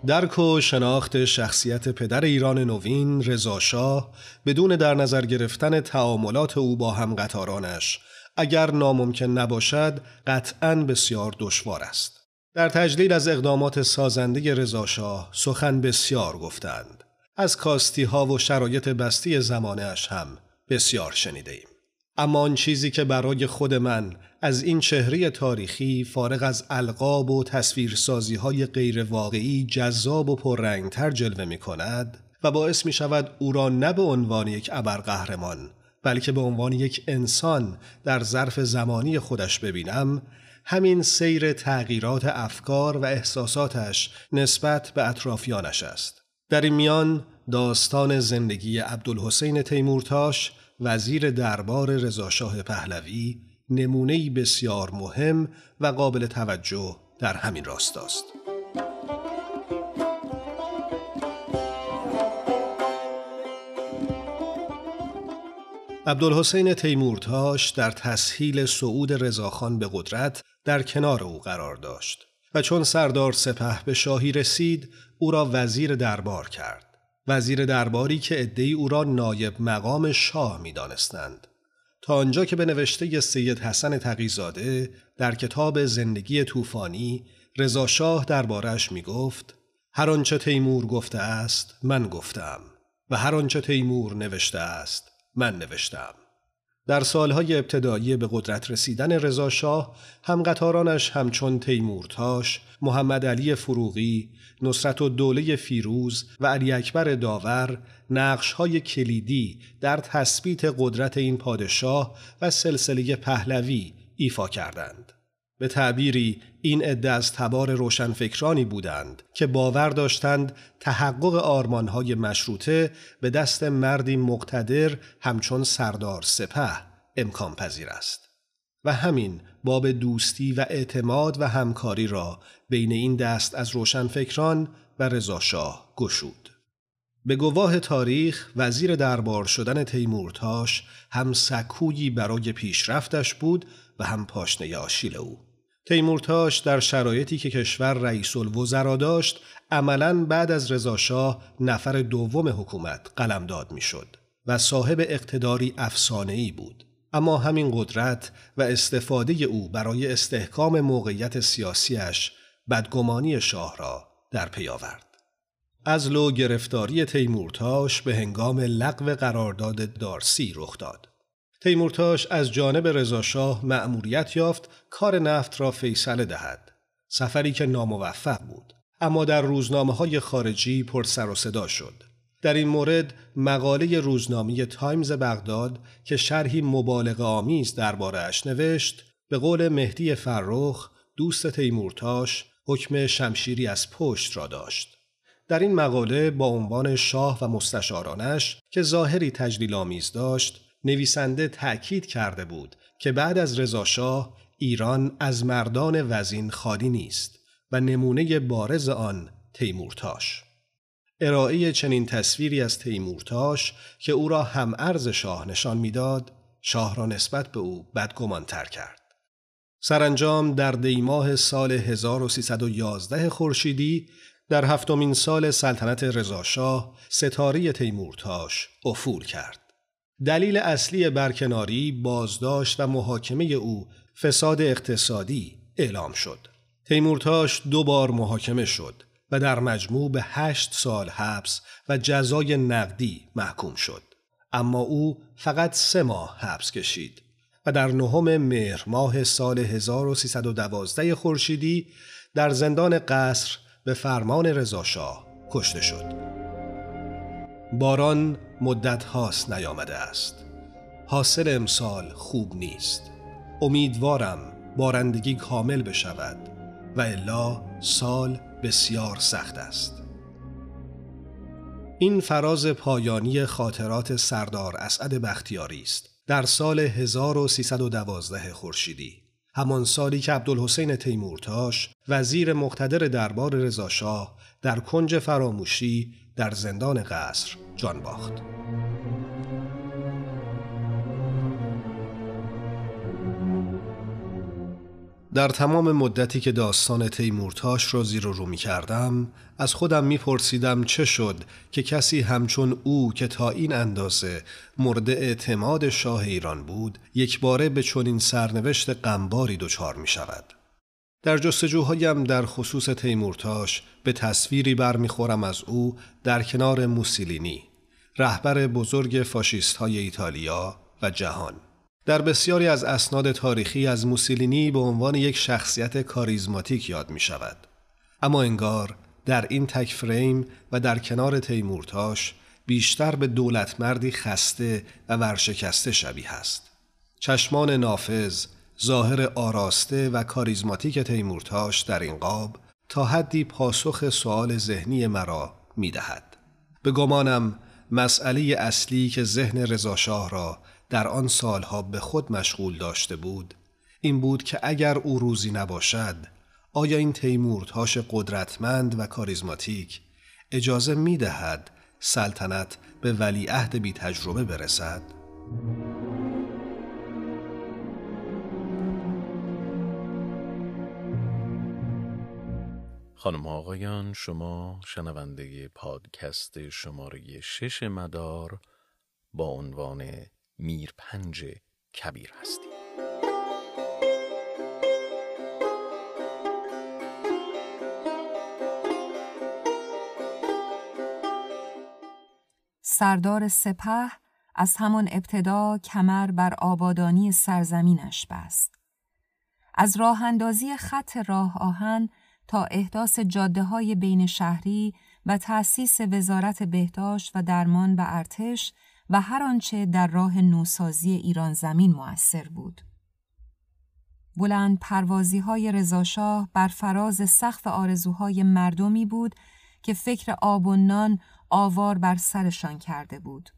درک و شناخت شخصیت پدر ایران نوین رضا شاه بدون در نظر گرفتن تعاملات او با هم قطارانش اگر ناممکن نباشد قطعا بسیار دشوار است در تجلیل از اقدامات سازنده رضا شاه سخن بسیار گفتند از کاستی ها و شرایط بستی زمانش هم بسیار شنیده ایم. اما آن چیزی که برای خود من از این چهره تاریخی فارغ از القاب و تصویرسازی های غیر واقعی جذاب و پررنگتر جلوه می کند و باعث می شود او را نه به عنوان یک ابرقهرمان بلکه به عنوان یک انسان در ظرف زمانی خودش ببینم همین سیر تغییرات افکار و احساساتش نسبت به اطرافیانش است. در این میان داستان زندگی عبدالحسین تیمورتاش وزیر دربار رضاشاه پهلوی نمونه‌ای بسیار مهم و قابل توجه در همین راستاست. عبدالحسین تیمورتاش در تسهیل صعود رضاخان به قدرت در کنار او قرار داشت و چون سردار سپه به شاهی رسید او را وزیر دربار کرد. وزیر درباری که ادهی او را نایب مقام شاه می دانستند. تا آنجا که به نوشته سید حسن تقیزاده در کتاب زندگی طوفانی رضا شاه دربارش می گفت هر آنچه تیمور گفته است من گفتم و هر آنچه تیمور نوشته است من نوشتم در سالهای ابتدایی به قدرت رسیدن رضا شاه هم قطارانش همچون تیمورتاش، محمد علی فروغی، نصرت و دوله فیروز و علی اکبر داور نقش های کلیدی در تثبیت قدرت این پادشاه و سلسله پهلوی ایفا کردند. به تعبیری این عده از تبار روشنفکرانی بودند که باور داشتند تحقق آرمانهای مشروطه به دست مردی مقتدر همچون سردار سپه امکان پذیر است و همین باب دوستی و اعتماد و همکاری را بین این دست از روشنفکران و رضاشاه گشود. به گواه تاریخ وزیر دربار شدن تیمورتاش هم سکویی برای پیشرفتش بود و هم پاشنه آشیل او. تیمورتاش در شرایطی که کشور رئیس الوزرا داشت عملا بعد از رضاشاه نفر دوم حکومت قلمداد می‌شد و صاحب اقتداری افسانه‌ای بود. اما همین قدرت و استفاده او برای استحکام موقعیت سیاسیش بدگمانی شاه را در پی آورد. از لو گرفتاری تیمورتاش به هنگام لغو قرارداد دارسی رخ داد. تیمورتاش از جانب رضاشاه مأموریت یافت کار نفت را فیصله دهد. سفری که ناموفق بود. اما در روزنامه های خارجی پر سر و صدا شد. در این مورد مقاله روزنامه تایمز بغداد که شرحی مبالغه آمیز دربارهاش نوشت به قول مهدی فرخ دوست تیمورتاش حکم شمشیری از پشت را داشت. در این مقاله با عنوان شاه و مستشارانش که ظاهری تجلیل آمیز داشت نویسنده تأکید کرده بود که بعد از رضاشاه ایران از مردان وزین خالی نیست و نمونه بارز آن تیمورتاش. ارائه چنین تصویری از تیمورتاش که او را هم ارز شاه نشان می‌داد شاه را نسبت به او بدگمانتر کرد. سرانجام در دیماه سال 1311 خورشیدی در هفتمین سال سلطنت رضاشاه ستاره تیمورتاش افول کرد دلیل اصلی برکناری بازداشت و محاکمه او فساد اقتصادی اعلام شد. تیمورتاش دو بار محاکمه شد و در مجموع به هشت سال حبس و جزای نقدی محکوم شد. اما او فقط سه ماه حبس کشید در نهم مهر ماه سال 1312 خورشیدی در زندان قصر به فرمان رضاشاه کشته شد. باران مدت هاست نیامده است. حاصل امسال خوب نیست. امیدوارم بارندگی کامل بشود و الا سال بسیار سخت است. این فراز پایانی خاطرات سردار اسعد بختیاری است. در سال 1312 خورشیدی همان سالی که عبدالحسین تیمورتاش وزیر مقتدر دربار رضاشاه در کنج فراموشی در زندان قصر جان باخت. در تمام مدتی که داستان تیمورتاش را زیر و رو می کردم از خودم می پرسیدم چه شد که کسی همچون او که تا این اندازه مورد اعتماد شاه ایران بود یک باره به چنین سرنوشت قنباری دچار می شود. در جستجوهایم در خصوص تیمورتاش به تصویری برمیخورم از او در کنار موسولینی رهبر بزرگ فاشیست های ایتالیا و جهان در بسیاری از اسناد تاریخی از موسولینی به عنوان یک شخصیت کاریزماتیک یاد می شود اما انگار در این تک فریم و در کنار تیمورتاش بیشتر به دولتمردی خسته و ورشکسته شبیه است چشمان نافذ ظاهر آراسته و کاریزماتیک تیمورتاش در این قاب تا حدی پاسخ سوال ذهنی مرا می دهد. به گمانم مسئله اصلی که ذهن رضاشاه را در آن سالها به خود مشغول داشته بود این بود که اگر او روزی نباشد آیا این تیمورتاش قدرتمند و کاریزماتیک اجازه می دهد سلطنت به ولیعهد بی تجربه برسد؟ خانم آقایان شما شنونده پادکست شماره شش مدار با عنوان میرپنج کبیر هستید سردار سپه از همان ابتدا کمر بر آبادانی سرزمینش بست. از راه اندازی خط راه آهن تا احداث جاده های بین شهری و تأسیس وزارت بهداشت و درمان و ارتش و هر آنچه در راه نوسازی ایران زمین مؤثر بود. بلند پروازی های رضاشاه بر فراز سقف آرزوهای مردمی بود که فکر آب و نان آوار بر سرشان کرده بود.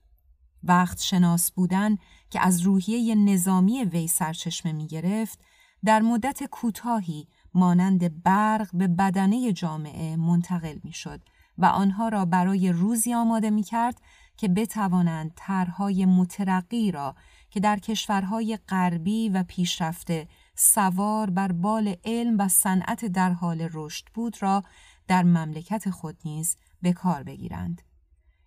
وقت شناس بودن که از روحیه نظامی وی سرچشمه می گرفت، در مدت کوتاهی مانند برق به بدنه جامعه منتقل می شد و آنها را برای روزی آماده می کرد که بتوانند طرحهای مترقی را که در کشورهای غربی و پیشرفته سوار بر بال علم و صنعت در حال رشد بود را در مملکت خود نیز به کار بگیرند.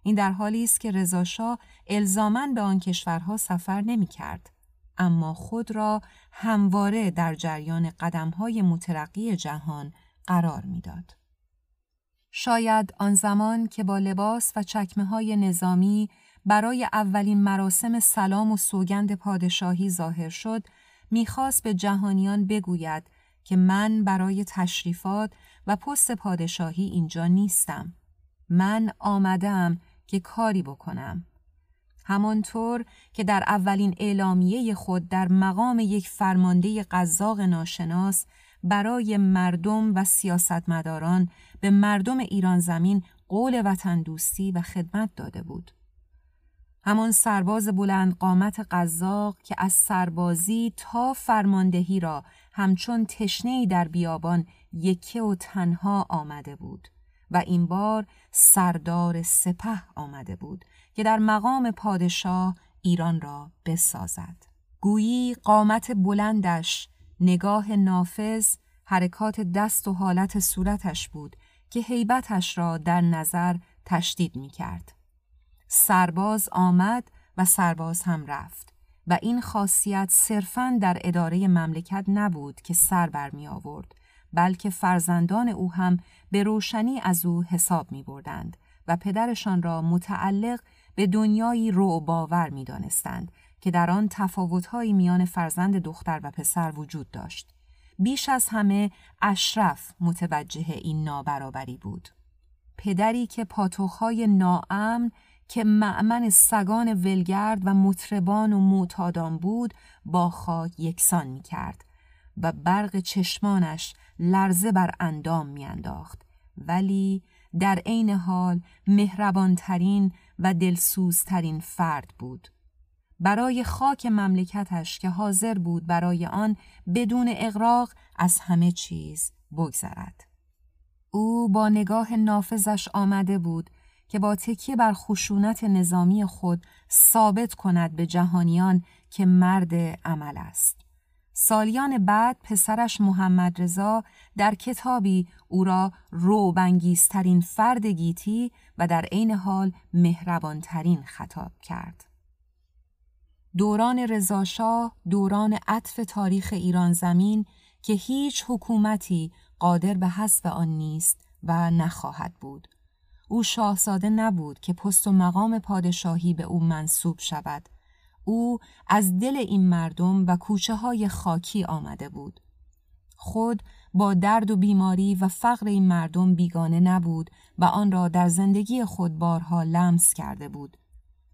این در حالی است که رضاشاه الزامن به آن کشورها سفر نمی کرد. اما خود را همواره در جریان قدمهای مترقی جهان قرار می‌داد. شاید آن زمان که با لباس و چکمه های نظامی برای اولین مراسم سلام و سوگند پادشاهی ظاهر شد، می‌خواست به جهانیان بگوید که من برای تشریفات و پست پادشاهی اینجا نیستم. من آمدم که کاری بکنم. همانطور که در اولین اعلامیه خود در مقام یک فرمانده قزاق ناشناس برای مردم و سیاستمداران به مردم ایران زمین قول وطن دوستی و خدمت داده بود. همان سرباز بلند قامت قزاق که از سربازی تا فرماندهی را همچون تشنهی در بیابان یکه و تنها آمده بود و این بار سردار سپه آمده بود که در مقام پادشاه ایران را بسازد. گویی قامت بلندش نگاه نافذ حرکات دست و حالت صورتش بود که حیبتش را در نظر تشدید می کرد. سرباز آمد و سرباز هم رفت و این خاصیت صرفاً در اداره مملکت نبود که سر بر می آورد بلکه فرزندان او هم به روشنی از او حساب می بردند و پدرشان را متعلق به دنیایی رو باور می دانستند که در آن تفاوتهایی میان فرزند دختر و پسر وجود داشت. بیش از همه اشرف متوجه این نابرابری بود. پدری که پاتوخهای ناامن که معمن سگان ولگرد و مطربان و معتادان بود با خاک یکسان می کرد و برق چشمانش لرزه بر اندام میانداخت ولی در عین حال مهربانترین و دلسوزترین فرد بود برای خاک مملکتش که حاضر بود برای آن بدون اغراق از همه چیز بگذرد. او با نگاه نافذش آمده بود که با تکیه بر خشونت نظامی خود ثابت کند به جهانیان که مرد عمل است. سالیان بعد پسرش محمد رضا در کتابی او را روبنگیزترین فرد گیتی و در عین حال مهربانترین خطاب کرد. دوران رضاشاه دوران عطف تاریخ ایران زمین که هیچ حکومتی قادر به حسب آن نیست و نخواهد بود. او شاهزاده نبود که پست و مقام پادشاهی به او منصوب شود. او از دل این مردم و کوچه های خاکی آمده بود. خود با درد و بیماری و فقر این مردم بیگانه نبود و آن را در زندگی خود بارها لمس کرده بود.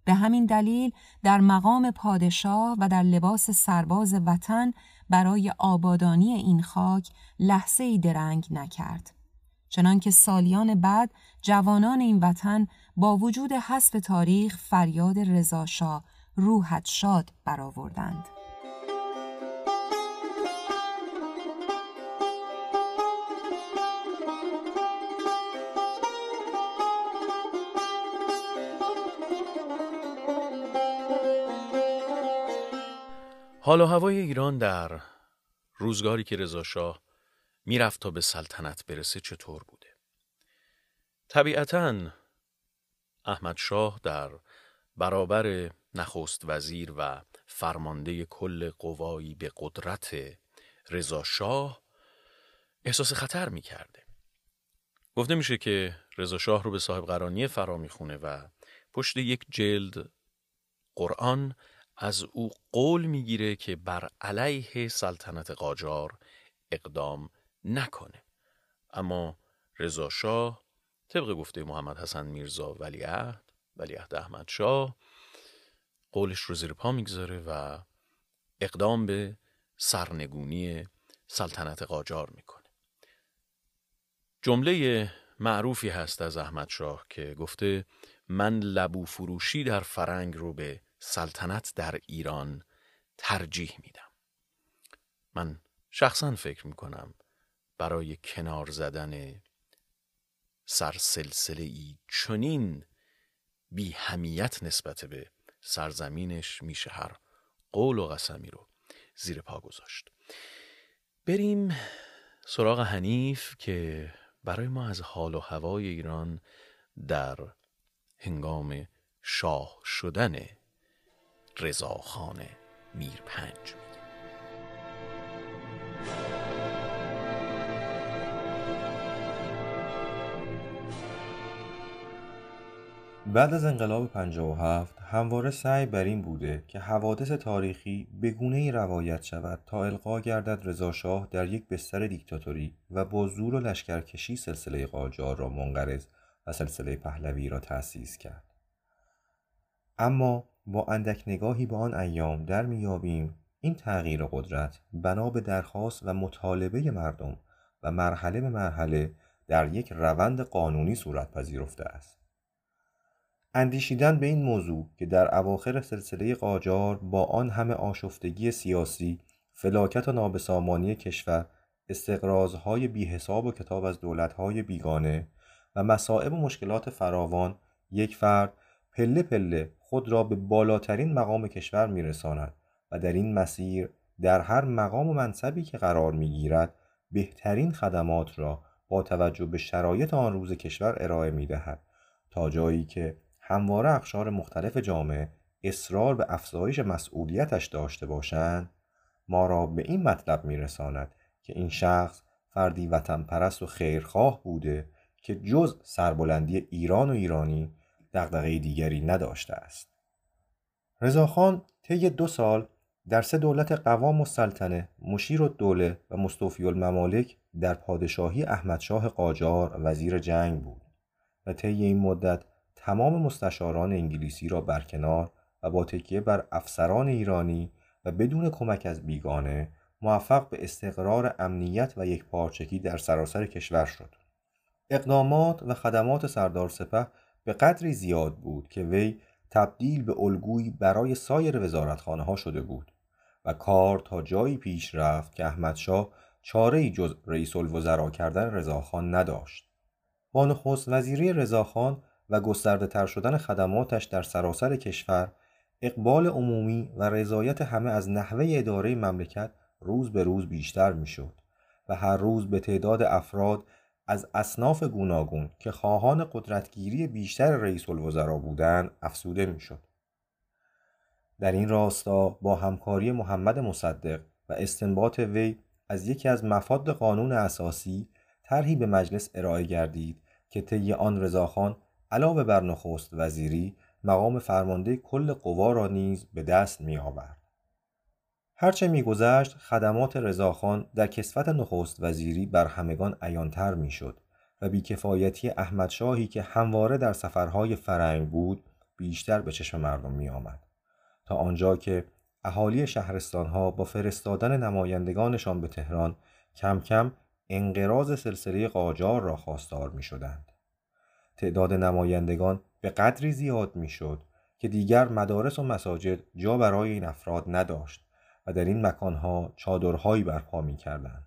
به همین دلیل در مقام پادشاه و در لباس سرباز وطن برای آبادانی این خاک لحظه ای درنگ نکرد. چنانکه سالیان بعد جوانان این وطن با وجود حسب تاریخ فریاد رضاشاه روحت شاد برآوردند. حال و هوای ایران در روزگاری که رضاشاه می‌رفت تا به سلطنت برسه چطور بوده طبیعتا احمد شاه در برابر نخست وزیر و فرمانده کل قوایی به قدرت رضا شاه احساس خطر می کرده. گفته میشه که رضا شاه رو به صاحب قرانی فرا می‌خونه و پشت یک جلد قرآن از او قول می‌گیره که بر علیه سلطنت قاجار اقدام نکنه. اما رضا شاه طبق گفته محمد حسن میرزا ولیعهد ولیعهد احمد شاه قولش رو زیر پا می‌گذاره و اقدام به سرنگونی سلطنت قاجار می‌کنه. جمله معروفی هست از احمد شاه که گفته من لبو فروشی در فرنگ رو به سلطنت در ایران ترجیح میدم. من شخصا فکر می‌کنم برای کنار زدن سرسلسله ای چنین بی همیت نسبت به سرزمینش میشه هر قول و قسمی رو زیر پا گذاشت. بریم سراغ حنیف که برای ما از حال و هوای ایران در هنگام شاه شدن رضاخان میرپنج بعد از انقلاب 57 همواره سعی بر این بوده که حوادث تاریخی به ای روایت شود تا القا گردد رضاشاه در یک بستر دیکتاتوری و با زور و لشکرکشی سلسله قاجار را منقرض و سلسله پهلوی را تأسیس کرد. اما با اندک نگاهی به آن ایام در میابیم این تغییر قدرت بنا به درخواست و مطالبه مردم و مرحله به مرحله در یک روند قانونی صورت پذیرفته است. اندیشیدن به این موضوع که در اواخر سلسله قاجار با آن همه آشفتگی سیاسی فلاکت و نابسامانی کشور استقرازهای بیحساب و کتاب از دولتهای بیگانه و مسائب و مشکلات فراوان یک فرد پله پله خود را به بالاترین مقام کشور میرساند و در این مسیر در هر مقام و منصبی که قرار می‌گیرد بهترین خدمات را با توجه به شرایط آن روز کشور ارائه می دهد تا جایی که همواره اقشار مختلف جامعه اصرار به افزایش مسئولیتش داشته باشند ما را به این مطلب میرساند که این شخص فردی وطن پرست و خیرخواه بوده که جز سربلندی ایران و ایرانی دغدغه دیگری نداشته است رضاخان طی دو سال در سه دولت قوام و سلطنه مشیر الدوله و مستوفی الممالک در پادشاهی احمدشاه قاجار وزیر جنگ بود و طی این مدت تمام مستشاران انگلیسی را برکنار و با تکیه بر افسران ایرانی و بدون کمک از بیگانه موفق به استقرار امنیت و یک پارچگی در سراسر کشور شد. اقدامات و خدمات سردار سپه به قدری زیاد بود که وی تبدیل به الگویی برای سایر وزارتخانه ها شده بود و کار تا جایی پیش رفت که احمدشاه چاره جز رئیس الوزراء کردن رضاخان نداشت. با نخست وزیری رضاخان و گسترده تر شدن خدماتش در سراسر کشور اقبال عمومی و رضایت همه از نحوه اداره مملکت روز به روز بیشتر می‌شد و هر روز به تعداد افراد از اصناف گوناگون که خواهان قدرتگیری بیشتر رئیس الوزراء بودند افسوده می‌شد. در این راستا با همکاری محمد مصدق و استنباط وی از یکی از مفاد قانون اساسی طرحی به مجلس ارائه گردید که طی آن رضاخان علاوه بر نخست وزیری مقام فرمانده کل قوا را نیز به دست می آورد. هرچه میگذشت خدمات رضاخان در کسفت نخست وزیری بر همگان عیانتر می‌شد و بیکفایتی احمدشاهی که همواره در سفرهای فرنگ بود بیشتر به چشم مردم می آمد. تا آنجا که اهالی شهرستانها با فرستادن نمایندگانشان به تهران کم کم انقراض سلسله قاجار را خواستار می شدند. تعداد نمایندگان به قدری زیاد می شد که دیگر مدارس و مساجد جا برای این افراد نداشت و در این مکانها چادرهایی برپا می کردن.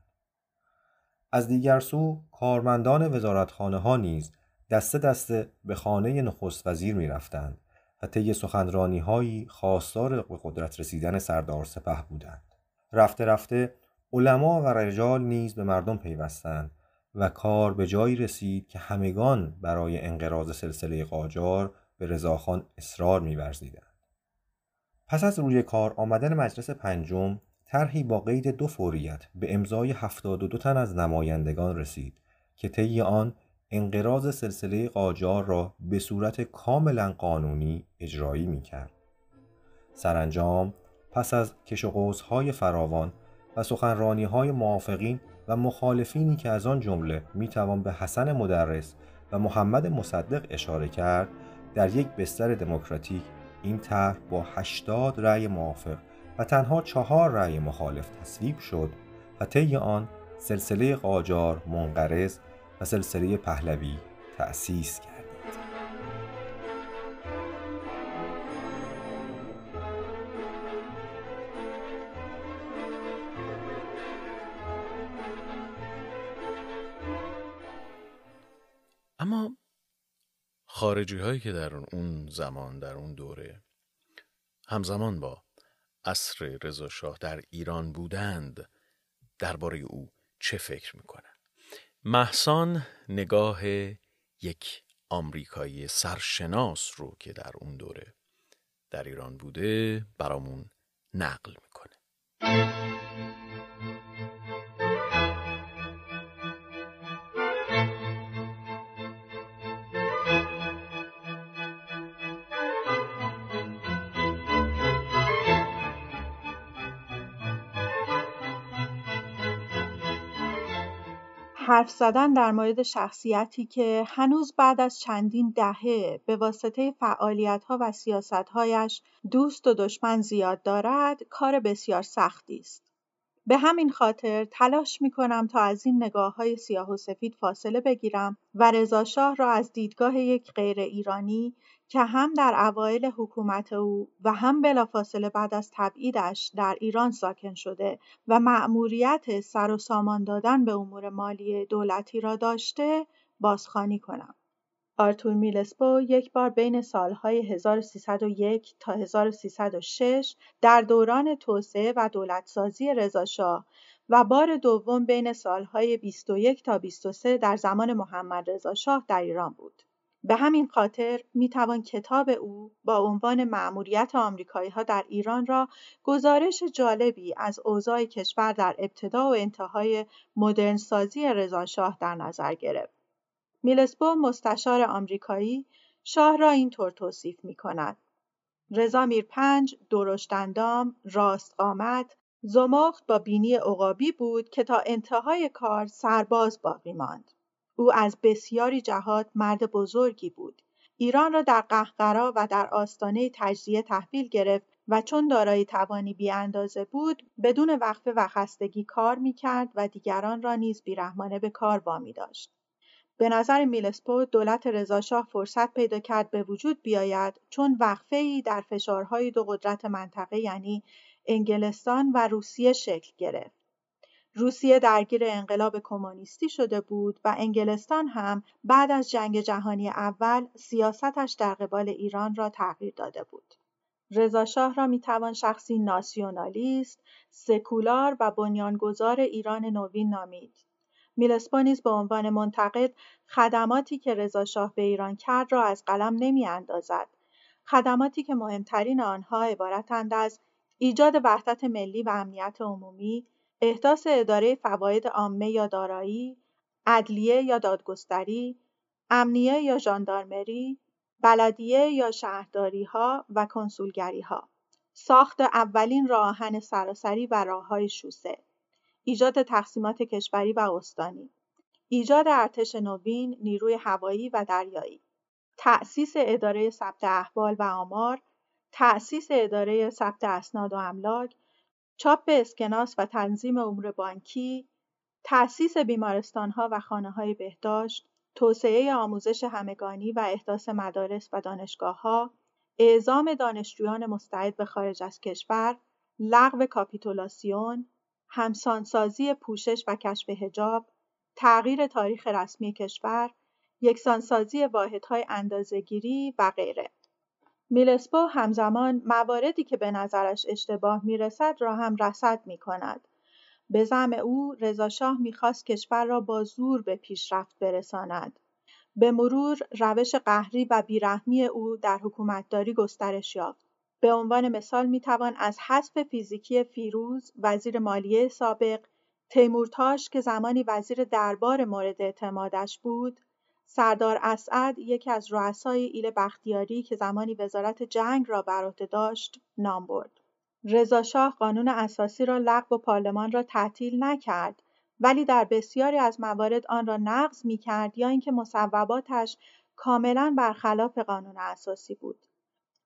از دیگر سو کارمندان وزارتخانه ها نیز دسته دسته به خانه نخست وزیر می رفتند و طی سخنرانی هایی خواستار به قدرت رسیدن سردار سپه بودند. رفته رفته علما و رجال نیز به مردم پیوستند و کار به جایی رسید که همگان برای انقراض سلسله قاجار به رضاخان اصرار می‌ورزیدند. پس از روی کار آمدن مجلس پنجم طرحی با قید دو فوریت به امضای 72 تن از نمایندگان رسید که طی آن انقراض سلسله قاجار را به صورت کاملا قانونی اجرایی می‌کرد. سرانجام پس از کش و فراوان و سخنرانی های موافقین و مخالفینی که از آن جمله می توان به حسن مدرس و محمد مصدق اشاره کرد در یک بستر دموکراتیک این طرح با 80 رأی موافق و تنها چهار رأی مخالف تصویب شد و طی آن سلسله قاجار منقرض و سلسله پهلوی تأسیس کرد. خارجی هایی که در اون زمان در اون دوره همزمان با عصر رضا شاه در ایران بودند درباره او چه فکر می‌کنن؟ محسان نگاه یک آمریکایی سرشناس رو که در اون دوره در ایران بوده برامون نقل می‌کنه. حرف زدن در مورد شخصیتی که هنوز بعد از چندین دهه به واسطه فعالیت‌ها و سیاست‌هایش دوست و دشمن زیاد دارد، کار بسیار سختی است. به همین خاطر تلاش می کنم تا از این نگاه های سیاه و سفید فاصله بگیرم و رضا شاه را از دیدگاه یک غیر ایرانی که هم در اوایل حکومت او و هم بلافاصله بعد از تبعیدش در ایران ساکن شده و مأموریت سر و سامان دادن به امور مالی دولتی را داشته بازخوانی کنم. آرتور میلسپو یک بار بین سالهای 1301 تا 1306 در دوران توسعه و دولتسازی رضاشاه و بار دوم بین سالهای 21 تا 23 در زمان محمد رضا شاه در ایران بود. به همین خاطر می توان کتاب او با عنوان مأموریت آمریکایی ها در ایران را گزارش جالبی از اوضاع کشور در ابتدا و انتهای مدرنسازی رضاشاه در نظر گرفت. میلسپو مستشار آمریکایی شاه را اینطور توصیف می کند. رضا پنج درشت اندام، راست قامت، زمخت با بینی عقابی بود که تا انتهای کار سرباز باقی ماند. او از بسیاری جهات مرد بزرگی بود. ایران را در قهقرا و در آستانه تجزیه تحویل گرفت و چون دارای توانی بیاندازه بود بدون وقفه و خستگی کار می‌کرد و دیگران را نیز بیرحمانه به کار وامی داشت. به نظر میلسپو دولت رضاشاه فرصت پیدا کرد به وجود بیاید چون ای در فشارهای دو قدرت منطقه یعنی انگلستان و روسیه شکل گرفت. روسیه درگیر انقلاب کمونیستی شده بود و انگلستان هم بعد از جنگ جهانی اول سیاستش در قبال ایران را تغییر داده بود. رضاشاه را می‌توان شخصی ناسیونالیست، سکولار و بنیانگذار ایران نوین نامید. میلسپو نیز به عنوان منتقد خدماتی که رضاشاه به ایران کرد را از قلم نمیاندازد خدماتی که مهمترین آنها عبارتند از ایجاد وحدت ملی و امنیت عمومی احداث اداره فواید عامه یا دارایی عدلیه یا دادگستری امنیه یا ژاندارمری بلدیه یا شهرداریها و کنسولگریها. ساخت اولین راه آهن سراسری و راههای شوسه. ایجاد تقسیمات کشوری و استانی. ایجاد ارتش نوین، نیروی هوایی و دریایی. تأسیس اداره ثبت احوال و آمار. تأسیس اداره ثبت اسناد و املاک. چاپ اسکناس و تنظیم امور بانکی تأسیس بیمارستانها و های بهداشت توسعه آموزش همگانی و احداث مدارس و دانشگاهها اعزام دانشجویان مستعد به خارج از کشور لغو کاپیتولاسیون همسانسازی پوشش و کشف حجاب، تغییر تاریخ رسمی کشور، یکسانسازی واحدهای اندازهگیری و غیره. میلسپو همزمان مواردی که به نظرش اشتباه می‌رسد را هم رصد می کند. به زم او رضاشاه می‌خواست کشور را با زور به پیشرفت برساند. به مرور روش قهری و بیرحمی او در حکومتداری گسترش یافت. به عنوان مثال می‌توان از حذف فیزیکی فیروز وزیر مالیه سابق تیمورتاش که زمانی وزیر دربار مورد اعتمادش بود سردار اسعد یکی از رؤسای ایل بختیاری که زمانی وزارت جنگ را بر عهده داشت نام برد. رضاشاه قانون اساسی را لغو و پارلمان را تعطیل نکرد ولی در بسیاری از موارد آن را نقض می‌کرد یا اینکه مصوباتش کاملا برخلاف قانون اساسی بود.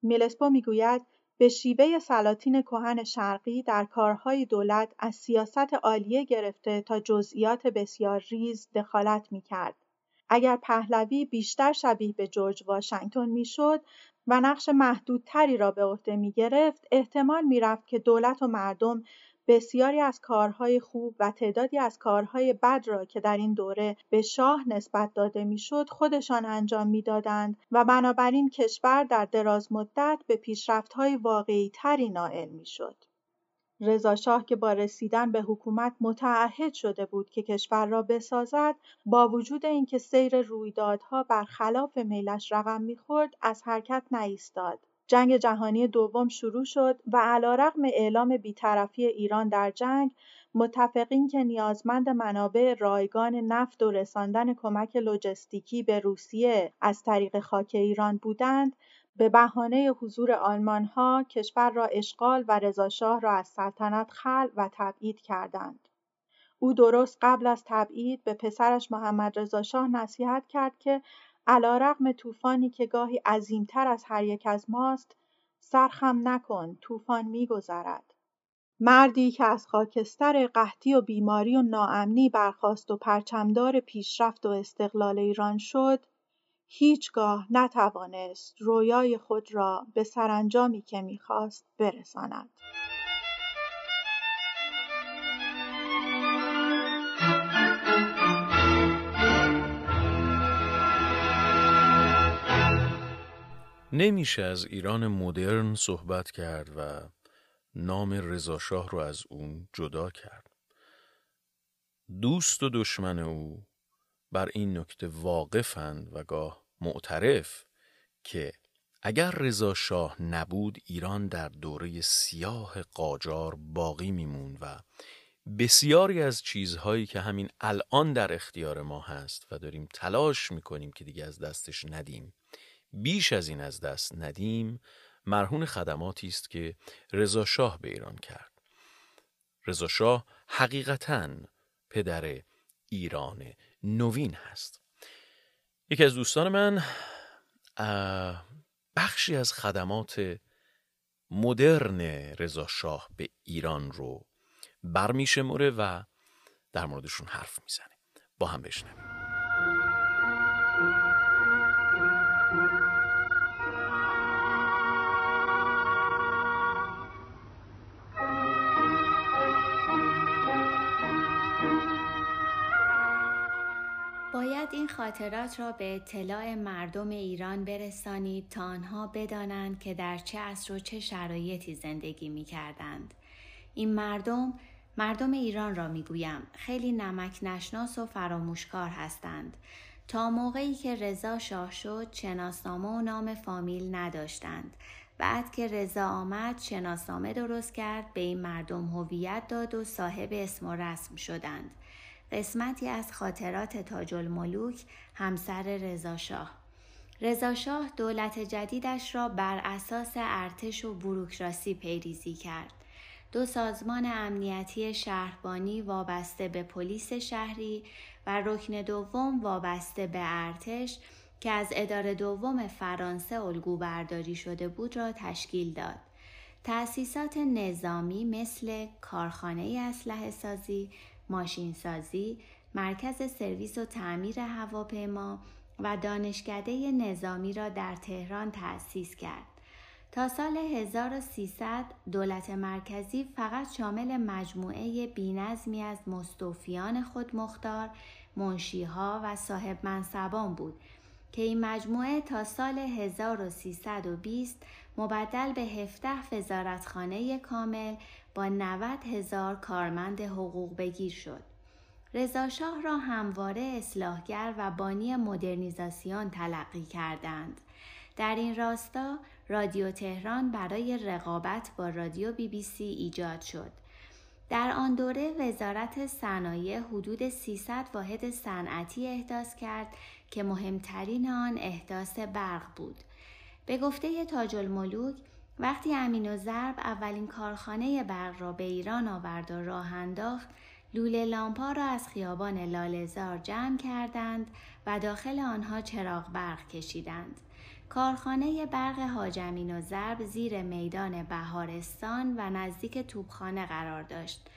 میلسپو می‌گوید به شیوه سلاطین کهن شرقی در کارهای دولت از سیاست عالیه گرفته تا جزئیات بسیار ریز دخالت می‌کرد. اگر پهلوی بیشتر شبیه به جورج واشنگتن می‌شد و نقش محدودتری را به عهده می‌گرفت احتمال می‌رفت که دولت و مردم بسیاری از کارهای خوب و تعدادی از کارهای بد را که در این دوره به شاه نسبت داده می‌شد خودشان انجام می‌دادند و بنابراین کشور در دراز مدت به پیشرفت‌های واقعی‌تری نائل می‌شد. رضاشاه که با رسیدن به حکومت متعهد شده بود که کشور را بسازد با وجود اینکه سیر رویدادها برخلاف میلش رقم می‌خورد از حرکت نایستاد. جنگ جهانی دوم شروع شد و علیرغم اعلام بیطرفی ایران در جنگ متفقین که نیازمند منابع رایگان نفت و رساندن کمک لوجستیکی به روسیه از طریق خاک ایران بودند به بهانه حضور آلمانها کشور را اشغال و رضاشاه را از سلطنت خلع و تبعید کردند. او درست قبل از تبعید به پسرش محمد رضاشاه نصیحت کرد که علیرغم طوفانی که گاهی عظیمتر از هر یک از ماست سرخم نکن طوفان میگذرد. مردی که از خاکستر قحطی و بیماری و ناامنی برخاست و پرچمدار پیشرفت و استقلال ایران شد هیچگاه نتوانست رویای خود را به سرانجامی که می‌خواست برساند. نمیشه از ایران مدرن صحبت کرد و نام رضاشاه رو از اون جدا کرد. دوست و دشمن او بر این نکته واقفند و گاه معترف که اگر رضا شاه نبود ایران در دوره سیاه قاجار باقی میمون و بسیاری از چیزهایی که همین الان در اختیار ما هست و داریم تلاش می‌کنیم که دیگه از دستش ندیم بیش از این از دست ندیم مرهون خدماتی است که رضا شاه به ایران کرد. رضا شاه حقیقتا پدر ایران نوین هست. یکی از دوستان من بخشی از خدمات مدرن رضا شاه به ایران رو برمیشمره و در موردشون حرف می‌زنه. با هم بشنویم. باید این خاطرات را به اطلاع مردم ایران برسانید تا آنها بدانند که در چه عصر و چه شرایطی زندگی می کردند. این مردم مردم ایران را می گویم خیلی نمک نشناس و فراموشکار هستند. تا موقعی که رضا شاه شد شناسنامه و نام فامیل نداشتند. بعد که رضا آمد شناسنامه درست کرد به این مردم هویت داد و صاحب اسم و رسم شدند. قسمتی از خاطرات تاج الملوک همسر رضاشاه رضاشاه دولت جدیدش را بر اساس ارتش و بروکراسی پیریزی کرد دو سازمان امنیتی شهربانی وابسته به پلیس شهری و رکن دوم وابسته به ارتش که از اداره دوم فرانسه الگو برداری شده بود را تشکیل داد. تأسیسات نظامی مثل کارخانه اسلحه سازی ماشینسازی، مرکز سرویس و تعمیر هواپیما و دانشکده نظامی را در تهران تأسیس کرد. تا سال 1300 دولت مرکزی فقط شامل مجموعه بینظمی از مستوفیان خود مختار، منشیها و صاحب منصبان بود که این مجموعه تا سال 1320 مبدل به 17 وزارتخانه کامل با 90 هزار کارمند حقوق بگیر شد. رضاشاه را همواره اصلاحگر و بانی مدرنیزاسیون تلقی کردند. در این راستا رادیو تهران برای رقابت با رادیو بی بی سی ایجاد شد. در آن دوره وزارت صنایع حدود 300 واحد صنعتی احداث کرد که مهمترین آن احداث برق بود. به گفته تاج الملوک وقتی امین و ضرب اولین کارخانه برق را به ایران آورد و راه انداخت لوله لامپا را از خیابان لالزار جمع کردند و داخل آنها چراغ برق کشیدند. کارخانه برق حاجمین و ضرب زیر میدان بهارستان و نزدیک توبخانه قرار داشت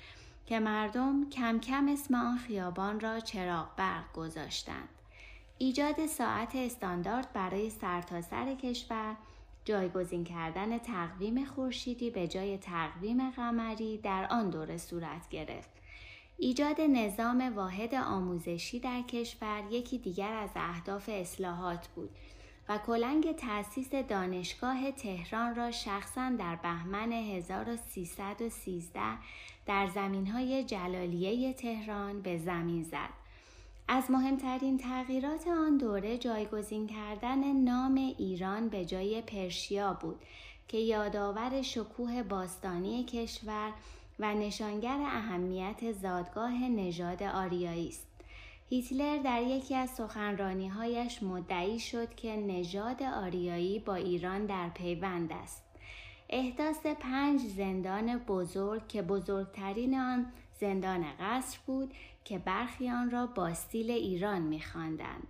که مردم کم کم اسم آن خیابان را چراغ برق گذاشتند. ایجاد ساعت استاندارد برای سرتاسر سر کشور جایگزین کردن تقویم خورشیدی به جای تقویم قمری در آن دوره صورت گرفت. ایجاد نظام واحد آموزشی در کشور یکی دیگر از اهداف اصلاحات بود و کلنگ تأسیس دانشگاه تهران را شخصا در بهمن 1313 در زمینهای جلالیه تهران به زمین زد. از مهمترین تغییرات آن دوره جایگزین کردن نام ایران به جای پرشیا بود که یادآور شکوه باستانی کشور و نشانگر اهمیت زادگاه نژاد آریایی است. هیتلر در یکی از سخنرانیهایش مدعی شد که نژاد آریایی با ایران در پیوند است. احداث پنج زندان بزرگ که بزرگترین آن زندان قصر بود که برخی آن را باستیل ایران می‌خواندند.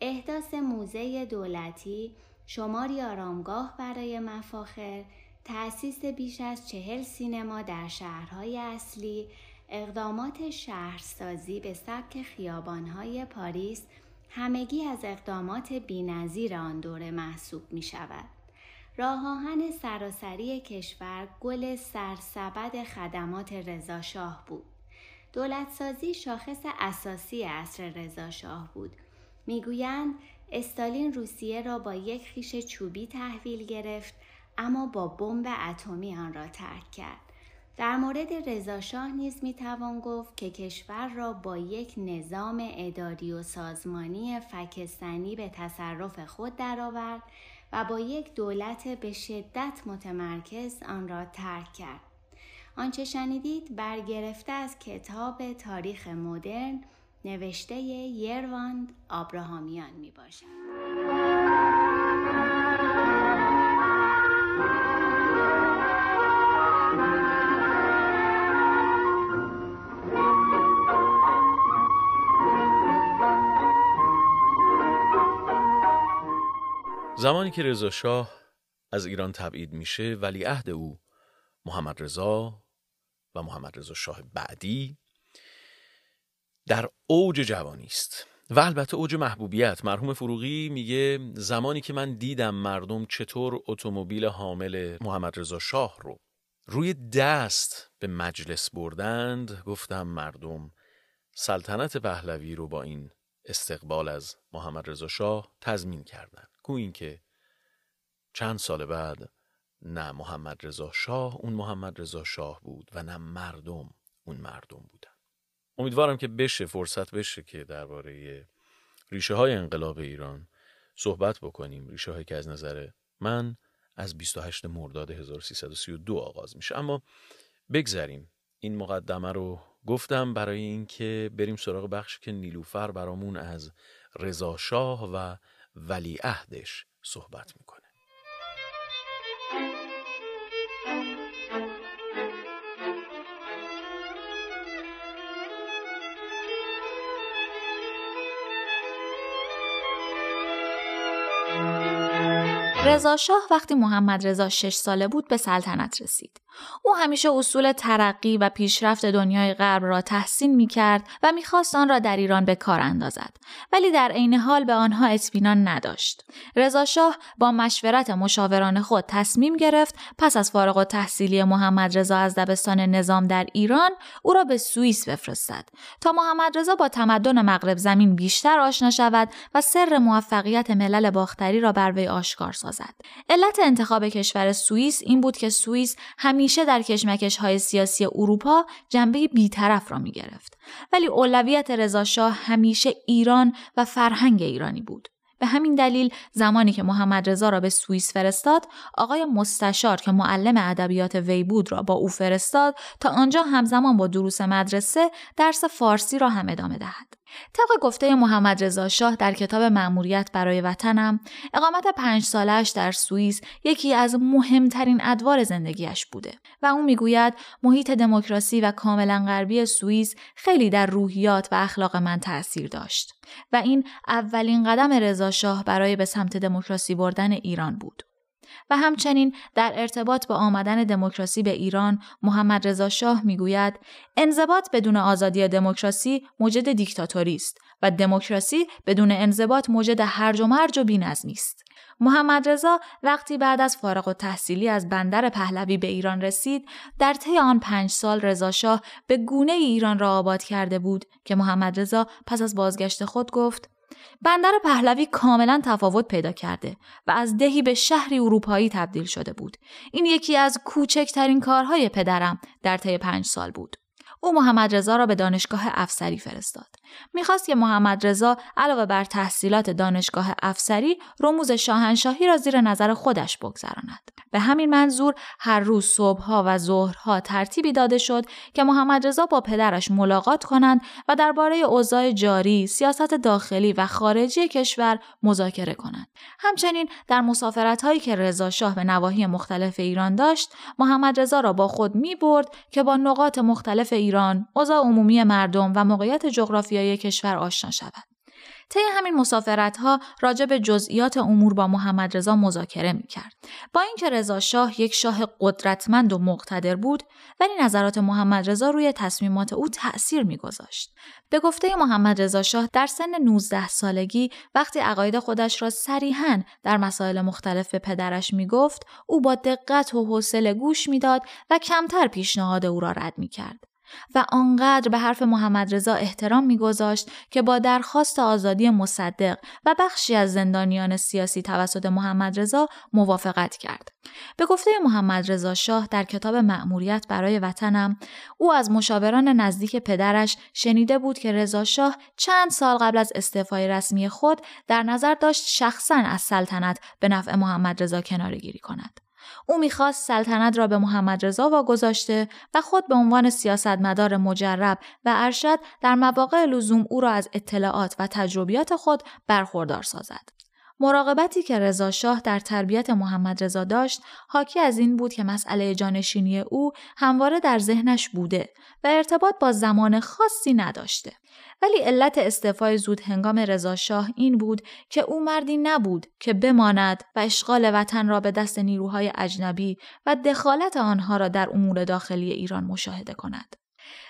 احداث موزه دولتی، شماری آرامگاه برای مفاخر، تأسیس بیش از چهل سینما در شهرهای اصلی، اقدامات شهرسازی به سبک خیابانهای پاریس همگی از اقدامات بینظیر آن دوره محسوب می شود. راه آهن سراسری کشور گل سرسبد خدمات رضاشاه بود. دولتسازی شاخص اساسی عصر رضاشاه بود. می‌گویند استالین روسیه را با یک خیش چوبی تحویل گرفت اما با بمب اتمی آن را ترک کرد. در مورد رضاشاه نیز می‌توان گفت که کشور را با یک نظام اداری و سازمانی فکستنی به تصرف خود درآورد و با یک دولت به شدت متمرکز آن را ترک کرد. آنچه شنیدید برگرفته از کتاب تاریخ مدرن نوشته یرواند آبراهامیان می باشد. زمانی که رضا شاه از ایران تبعید میشه ولیعهد او محمد رضا و محمد رضا شاه بعدی در اوج جوانی است. و البته اوج محبوبیت. مرحوم فروغی میگه زمانی که من دیدم مردم چطور اتومبیل حامل محمد رضا شاه رو روی دست به مجلس بردند گفتم مردم سلطنت پهلوی رو با این استقبال از محمد رضا شاه تضمین کردند گویین که چند سال بعد نه محمد رضا شاه اون محمد رضا شاه بود و نه مردم اون مردم بودن. امیدوارم که بشه فرصت بشه که درباره ریشه های انقلاب ایران صحبت بکنیم. ریشه هایی که از نظر من از 28 مرداد 1332 آغاز میشه. اما بگذریم. این مقدمه رو گفتم برای اینکه بریم سراغ بخشی که نیلوفر برامون از رضا شاه و ولیعهدش صحبت می‌کنه. رضا شاه وقتی محمد رضا شش ساله بود به سلطنت رسید. او همیشه اصول ترقی و پیشرفت دنیای غرب را تحسین می کرد و می‌خواست آن را در ایران به کار اندازد. ولی در عین حال به آنها اطمینان نداشت. رضا شاه با مشورت مشاوران خود تصمیم گرفت پس از فارغ و تحصیلی محمد رضا از دبستان نظام در ایران او را به سوئیس بفرستد تا محمد رضا با تمدن مغرب زمین بیشتر آشنا شود و سر موفقیت ملل باختری را بر وی آشکار سازد. علت انتخاب کشور سوئیس این بود که سوئیس همیشه همیشه در کشمکش های سیاسی اروپا جنبه بیطرف را می گرفت. ولی اولویت رضاشاه همیشه ایران و فرهنگ ایرانی بود. به همین دلیل زمانی که محمد رضا را به سوئیس فرستاد آقای مستشار که معلم ادبیات وی بود را با او فرستاد تا آنجا همزمان با دروس مدرسه درس فارسی را هم ادامه دهد طبق گفته محمد رضا شاه در کتاب مأموریت برای وطنم اقامت پنج سالش در سوئیس یکی از مهمترین ادوار زندگیش بوده و او می‌گوید محیط دموکراسی و کاملا غربی سوئیس خیلی در روحیات و اخلاق من تاثیر داشت و این اولین قدم رضا شاه برای به سمت دموکراسی بردن ایران بود. و همچنین در ارتباط با آمدن دموکراسی به ایران محمد رضا شاه می‌گوید انضباط بدون آزادی دموکراسی موجد دیکتاتوری است و دموکراسی بدون انضباط موجد هرج و مرج و بینظمی است. محمد رضا وقتی بعد از فارغ و تحصیلی از بندر پهلوی به ایران رسید در طی آن پنج سال رضا شاه به گونه ای ایران را آباد کرده بود که محمد رضا پس از بازگشت خود گفت بندر پهلوی کاملا تفاوت پیدا کرده و از دهی به شهری اروپایی تبدیل شده بود. این یکی از کوچکترین کارهای پدرم در طی پنج سال بود. او محمد رضا را به دانشگاه افسری فرستاد. می‌خواست که محمد رضا علاوه بر تحصیلات دانشگاه افسری رموز شاهنشاهی را زیر نظر خودش بگذراند. به همین منظور هر روز صبحها و ظهرها ترتیبی داده شد که محمد رضا با پدرش ملاقات کنند و درباره اوضاع جاری، سیاست داخلی و خارجی کشور مذاکره کنند. همچنین در مسافرت هایی که رضا شاه به نواحی مختلف ایران داشت، محمد رضا را با خود می برد که با نقاط مختلف ایران، اوضاع عمومی مردم و موقعیت جغرافیایی کشور آشنا شود. طی همین مسافرت ها راجع به جزئیات امور با محمد رضا مذاکره می کرد. با اینکه رضا شاه یک شاه قدرتمند و مقتدر بود ولی نظرات محمد رضا روی تصمیمات او تأثیر میگذاشت. به گفته محمد رضا شاه در سن 19 سالگی وقتی عقاید خودش را صریحا در مسائل مختلف به پدرش می گفت او با دقت و حوصله گوش می‌داد و کمتر پیشنهاد او را رد می کرد. و آنقدر به حرف محمد رضا احترام میگذاشت که با درخواست آزادی مصدق و بخشی از زندانیان سیاسی توسط محمد رضا موافقت کرد. به گفته محمد رضا شاه در کتاب مأموریت برای وطنم او از مشاوران نزدیک پدرش شنیده بود که رضا شاه چند سال قبل از استعفای رسمی خود در نظر داشت شخصا از سلطنت به نفع محمد رضا کنارگیری کند. او می‌خواست سلطنت را به محمد رضا واگذاشته و خود به عنوان سیاستمدار مجرب و ارشد در مواقع لزوم او را از اطلاعات و تجربیات خود برخوردار سازد. مراقبتی که رضا شاه در تربیت محمد رضا داشت حاکی از این بود که مسئله جانشینی او همواره در ذهنش بوده و ارتباط با زمان خاصی نداشته. ولی علت استعفای زود هنگام رضا شاه این بود که او مردی نبود که بماند و اشغال وطن را به دست نیروهای اجنبی و دخالت آنها را در امور داخلی ایران مشاهده کند.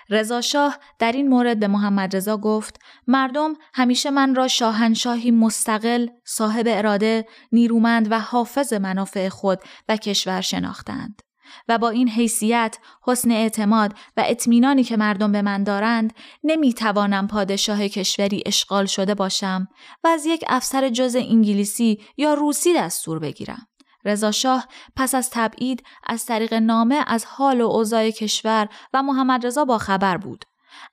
رضا شاه در این مورد به محمد رضا گفت مردم همیشه من را شاهنشاهی مستقل، صاحب اراده، نیرومند و حافظ منافع خود و کشور شناختند. و با این حیثیت، حسن اعتماد و اطمینانی که مردم به من دارند نمی توانم پادشاه کشوری اشغال شده باشم و از یک افسر جز انگلیسی یا روسی دستور بگیرم. رضا شاه پس از تبعید از طریق نامه از حال و اوضاع کشور و محمد رضا با خبر بود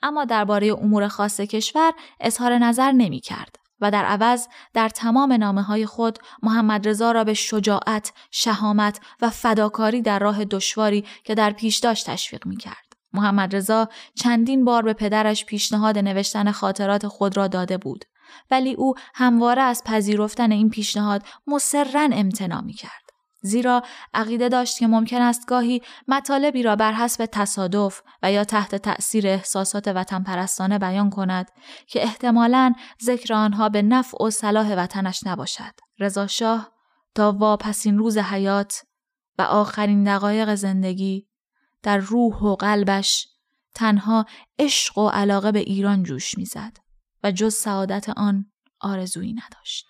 اما درباره امور خاص کشور اظهار نظر نمی کرد و در عوض در تمام نامه های خود محمد رضا را به شجاعت، شهامت و فداکاری در راه دشواری که در پیش داشت تشویق می کرد. محمد رضا چندین بار به پدرش پیشنهاد نوشتن خاطرات خود را داده بود ولی او همواره از پذیرفتن این پیشنهاد مصرا می کرد. زیرا عقیده داشت که ممکن است گاهی مطالبی را بر حسب تصادف و یا تحت تأثیر احساسات وطن پرستانه بیان کند که احتمالاً ذکر آنها به نفع و صلاح وطنش نباشد. رضا شاه تا واپسین روز حیات و آخرین دقایق زندگی در روح و قلبش تنها عشق و علاقه به ایران جوش می‌زد و جز سعادت آن آرزویی نداشت.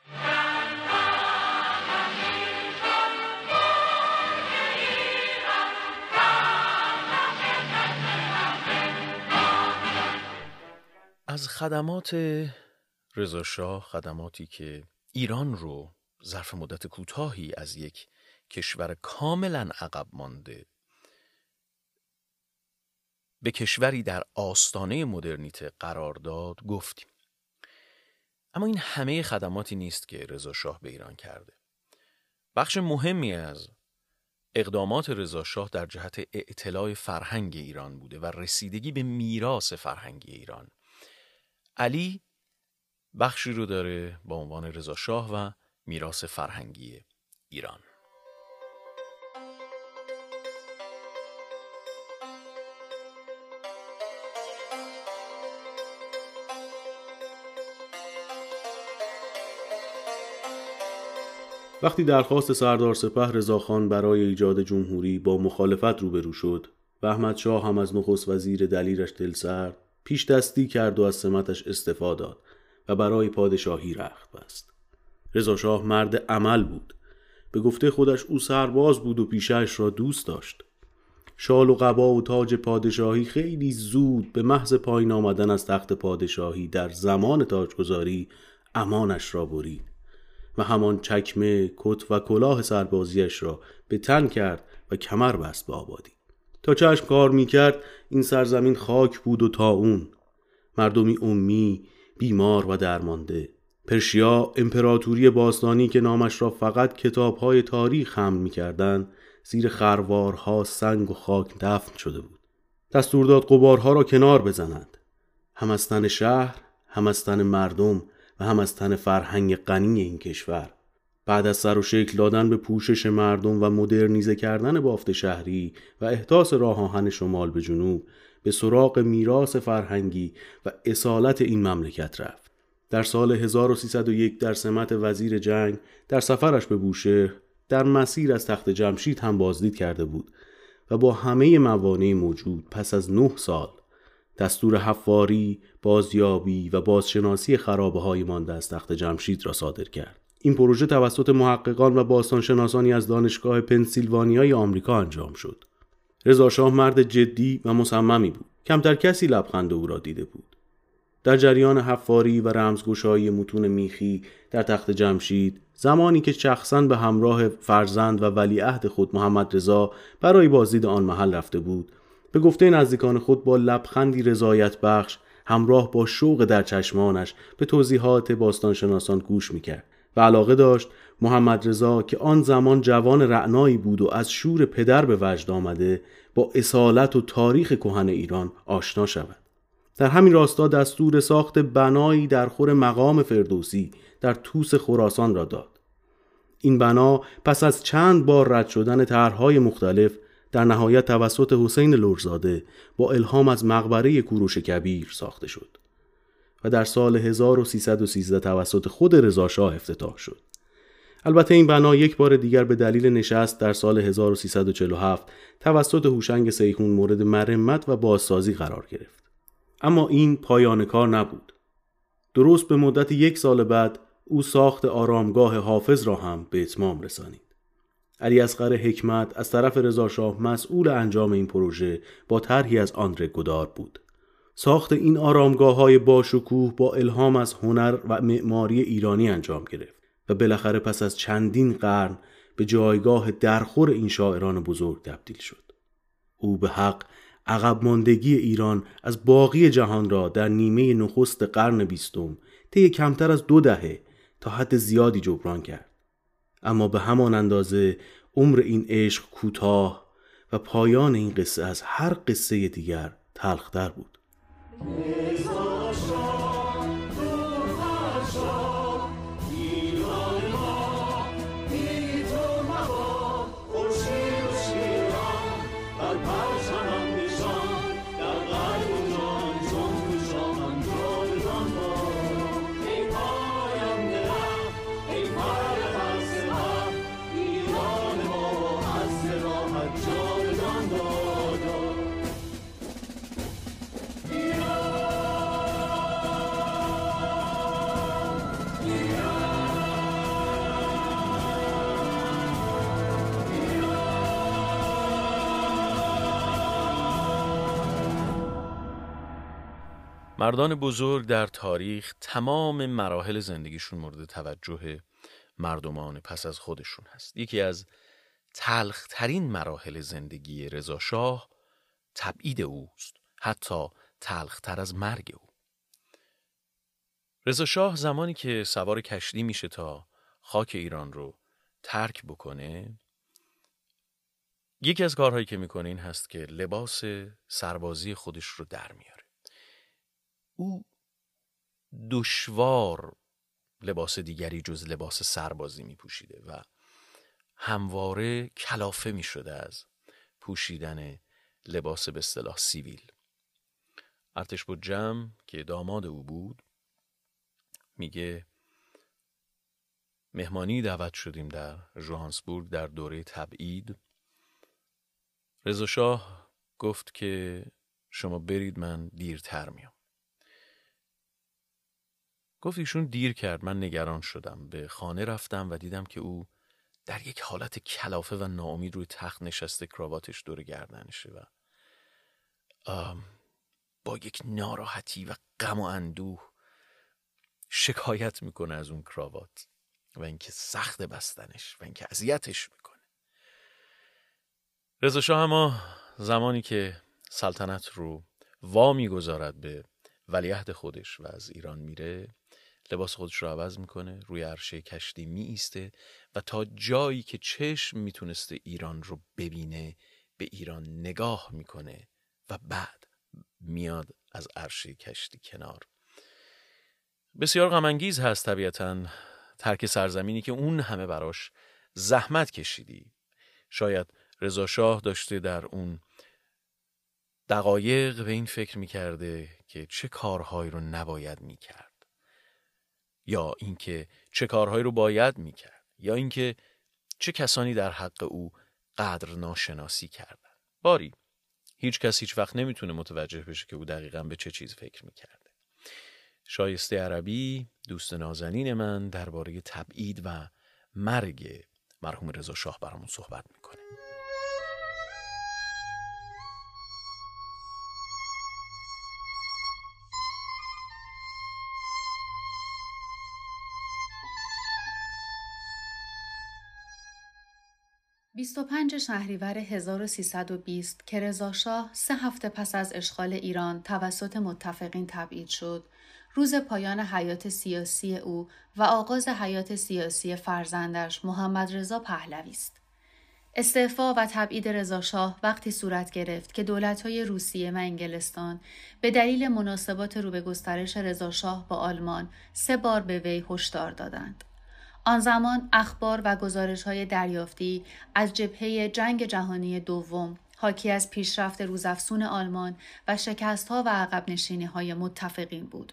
از خدمات رضاشاه خدماتی که ایران رو ظرف مدت کوتاهی از یک کشور کاملا عقب مانده به کشوری در آستانه مدرنیته قرار داد گفتیم اما این همه خدماتی نیست که رضا شاه به ایران کرده. بخش مهمی از اقدامات رضا شاه در جهت اعتلاع فرهنگ ایران بوده و رسیدگی به میراث فرهنگی ایران. علی بخشی رو داره با عنوان رضا شاه و میراث فرهنگی ایران. وقتی درخواست سردار سپه رضاخان برای ایجاد جمهوری با مخالفت روبرو شد و احمد شاه هم از نخست وزیر دلیرش دل سرد پیش دستی کرد و از سمتش استفا داد و برای پادشاهی رخت بست. رضا شاه مرد عمل بود. به گفته خودش او سرباز بود و پیشش را دوست داشت. شال و قبا و تاج پادشاهی خیلی زود به محض پایین آمدن از تخت پادشاهی در زمان تاجگذاری امانش را برید. و همان چکمه کت و کلاه سربازیش را به تن کرد و کمر بست به آبادی. تا چشم کار می کرد این سرزمین خاک بود و تا اون. مردمی امی بیمار و درمانده. پرشیا امپراتوری باستانی که نامش را فقط کتابهای تاریخ هم می‌کردند زیر خروارها سنگ و خاک دفن شده بود. دستور داد قبارها را کنار بزنند. هم از تن شهر هم از تن مردم و هم از تن فرهنگ غنی این کشور. بعد از سر و شکل دادن به پوشش مردم و مدرنیزه کردن بافت شهری و احداث راه آهن شمال به جنوب به سراغ میراث فرهنگی و اصالت این مملکت رفت. در سال 1301 در سمت وزیر جنگ در سفرش به بوشهر در مسیر از تخت جمشید هم بازدید کرده بود و با همه موانع موجود پس از نه سال دستور حفاری، بازیابی و بازشناسی خرابه های مانده از تخت جمشید را صادر کرد. این پروژه توسط محققان و باستانشناسانی از دانشگاه پنسیلوانیای آمریکا انجام شد. رضا شاه مرد جدی و مصممی بود. کمتر کسی لبخند او را دیده بود. در جریان حفاری و رمزگشایی متون میخی در تخت جمشید زمانی که شخصا به همراه فرزند و ولیعهد خود محمد رضا برای بازدید آن محل رفته بود به گفته نزدیکان خود با لبخندی رضایت بخش همراه با شوق در چشمانش به توضیحات باستانشناسان گوش می‌کرد و علاقه داشت محمد رضا که آن زمان جوان رعنایی بود و از شور پدر به وجد آمده با اصالت و تاریخ کهن ایران آشنا شود. در همین راستا دستور ساخت بنایی در خور مقام فردوسی در توس خراسان را داد. این بنا پس از چند بار رد شدن طرحهای مختلف در نهایت توسط حسین لورزاده با الهام از مقبره کوروش کبیر ساخته شد و در سال 1313 توسط خود رضاشاه افتتاح شد. البته این بنا یک بار دیگر به دلیل نشست در سال 1347 توسط هوشنگ سیخون مورد مرمت و بازسازی قرار گرفت. اما این پایان کار نبود. درست به مدت یک سال بعد او ساخت آرامگاه حافظ را هم به اتمام رسانید. علی اصغر حکمت از طرف رضاشاه مسئول انجام این پروژه با طرحی از آندره گدار بود. ساخت این آرامگاه های باشکوه با الهام از هنر و معماری ایرانی انجام گرفت و بالاخره پس از چندین قرن به جایگاه درخور این شاعران بزرگ تبدیل شد. او به حق عقب ماندگی ایران از باقی جهان را در نیمه نخست قرن بیستم طی کمتر از دو دهه تا حد زیادی جبران کرد. اما به همان اندازه عمر این عشق کوتاه و پایان این قصه از هر قصه دیگر تلختر بود. مردان بزرگ در تاریخ تمام مراحل زندگیشون مورد توجه مردمان پس از خودشون هست. یکی از تلخترین مراحل زندگی رضاشاه تبعید اوست حتی تلختر از مرگ او. رضاشاه زمانی که سوار کشتی میشه تا خاک ایران رو ترک بکنه یکی از کارهایی که می‌کنه این هست که لباس سربازی خودش رو در میاره. او دشوار لباس دیگری جز لباس سربازی می پوشیده و همواره کلافه می شده از پوشیدن لباس به اصطلاح سیویل. ارتش بود جمع که داماد او بود میگه مهمانی دعوت شدیم در ژوهانسبورگ در دوره تبعید. رضا شاه گفت که شما برید من دیرتر میام. گفت ایشون دیر کرد. من نگران شدم. به خانه رفتم و دیدم که او در یک حالت کلافه و ناامید روی تخت نشسته کراواتش دور گردنشه و با یک ناراحتی و غم و اندوه شکایت می‌کنه از اون کراوات و اینکه سخت بستنش و اینکه اذیتش می‌کنه. رضا شاه اما زمانی که سلطنت رو وا می‌گذارد به ولیعهد خودش و از ایران میره لباس خودش رو عوض می‌کنه روی عرشه کشتی می ایسته و تا جایی که چشم می‌تونسته ایران رو ببینه به ایران نگاه می‌کنه و بعد میاد از عرشه کشتی کنار. بسیار غمانگیز هست طبیعتا ترک سرزمینی که اون همه براش زحمت کشیدی. شاید رضا شاه داشته در اون دقایق به این فکر می‌کرده که چه کارهایی رو نباید می‌کرد. یا اینکه چه کارهایی رو باید می‌کرد یا اینکه چه کسانی در حق او قدر ناشناسی کردن باری هیچ کس هیچ وقت نمی‌تونه متوجه بشه که او دقیقا به چه چیز فکر می‌کرده. شایسته عربی دوست نازنین من درباره تبعید و مرگ مرحوم رضا شاه برامون صحبت می‌کنه. 25 شهریور 1320 که رضاشاه سه هفته پس از اشغال ایران توسط متفقین تبعید شد، روز پایان حیات سیاسی او و آغاز حیات سیاسی فرزندش محمد رضا پهلوی است. استعفا و تبعید رضاشاه وقتی صورت گرفت که دولت‌های روسیه و انگلستان به دلیل مناسبات رو به گسترش رضاشاه با آلمان سه بار به وی هشدار دادند. آن زمان اخبار و گزارش های دریافتی از جبهه جنگ جهانی دوم حاکی از پیشرفت روزافسون آلمان و شکست ها و عقب نشینی های متفقین بود.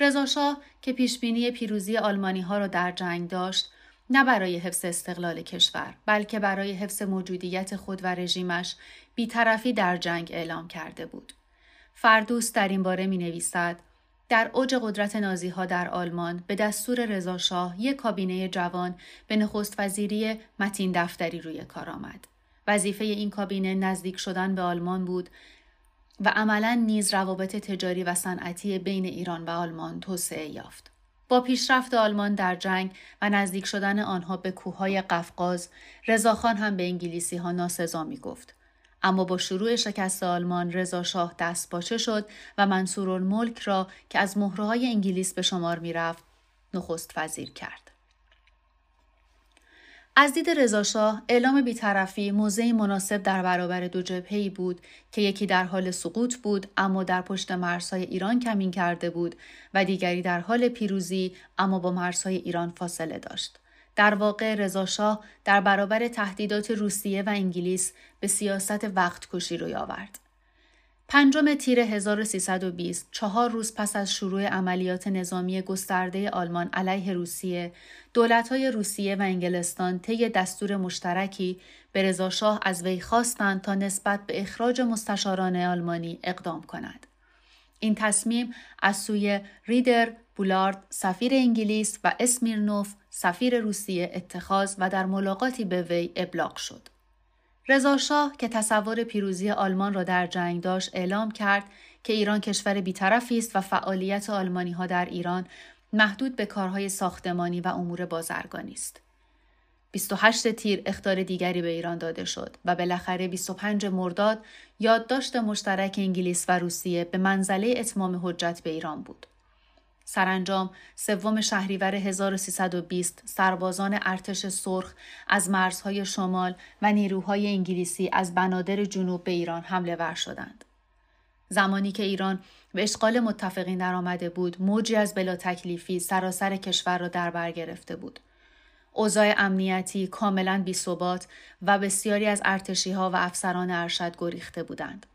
رضاشاه که پیشبینی پیروزی آلمانی ها را در جنگ داشت نه برای حفظ استقلال کشور بلکه برای حفظ موجودیت خود و رژیمش بیطرفی در جنگ اعلام کرده بود. فردوس در این باره می نویسد در اوج قدرت نازی ها در آلمان به دستور رضاشاه یک کابینه جوان به نخست وزیری متین دفتری روی کار آمد. وظیفه این کابینه نزدیک شدن به آلمان بود و عملا نیز روابط تجاری و صنعتی بین ایران و آلمان توسعه یافت. با پیشرفت آلمان در جنگ و نزدیک شدن آنها به کوههای قفقاز، رضاخان هم به انگلیسی ها ناسزا می گفت. اما با شروع شکست آلمان رضا شاه دست باچه شد و منصور الملک را که از مهرهای انگلیس به شمار می رفت نخست وزیر کرد. از دید رضاشاه اعلام بیطرفی موضعی مناسب در برابر دو جبهه‌ای بود که یکی در حال سقوط بود اما در پشت مرزهای ایران کمین کرده بود و دیگری در حال پیروزی اما با مرزهای ایران فاصله داشت. در واقع رضاشاه در برابر تهدیدات روسیه و انگلیس به سیاست وقت کشی روی آورد. پنجم تیر 1320 چهار روز پس از شروع عملیات نظامی گسترده آلمان علیه روسیه دولتهای روسیه و انگلستان طی دستور مشترکی به رضاشاه از وی خواستند تا نسبت به اخراج مستشاران آلمانی اقدام کند این تصمیم از سوی ریدر بولارد سفیر انگلیس و اسمیرنوف سفیر روسیه اتخاذ و در ملاقاتی به وی ابلاغ شد. رضاشاه که تصور پیروزی آلمان را در جنگ داشت اعلام کرد که ایران کشور بیطرفی است و فعالیت آلمانی ها در ایران محدود به کارهای ساختمانی و امور بازرگانی است. 28 تیر اختار دیگری به ایران داده شد و بالاخره 25 مرداد یادداشت مشترک انگلیس و روسیه به منزله اتمام حجت به ایران بود. سرانجام سوم شهریور 1320 سربازان ارتش سرخ از مرزهای شمال و نیروهای انگلیسی از بنادر جنوب به ایران حمله ور شدند. زمانی که ایران به اشغال متفقین درآمده بود، موجی از بلا تکلیفی سراسر کشور را در بر گرفته بود. اوضاع امنیتی کاملا بی‌ثبات و بسیاری از ارتشی ها و افسران ارشد گریخته بودند.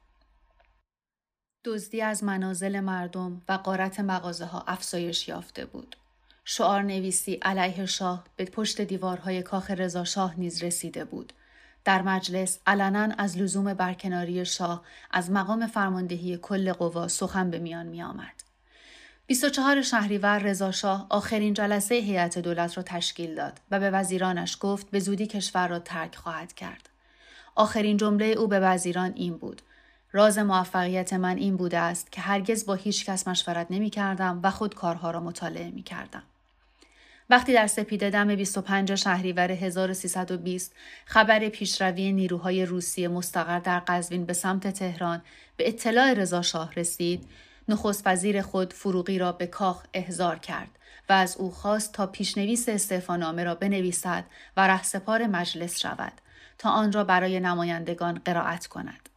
دزدی از منازل مردم و قارت مغازه ها افزایش یافته بود. شعار نویسی علیه شاه به پشت دیوارهای کاخ رضا شاه نیز رسیده بود. در مجلس علنا از لزوم برکناری شاه از مقام فرماندهی کل قوا سخن به میان می آمد. 24 شهریور رضا شاه آخرین جلسه هیئت دولت را تشکیل داد و به وزیرانش گفت به زودی کشور را ترک خواهد کرد. آخرین جمله او به وزیران این بود: راز موفقیت من این بوده است که هرگز با هیچ کس مشورت نمی کردم و خود کارها را مطالعه می کردم. وقتی در سپیده دم 25 شهریور 1320 خبر پیشروی نیروهای روسیه مستقر در قزوین به سمت تهران به اطلاع رضا شاه رسید، نخست وزیر خود فروغی را به کاخ احضار کرد و از او خواست تا پیشنویس استعفانامه را بنویسد و رهسپار مجلس شود تا آن را برای نمایندگان قرائت کند.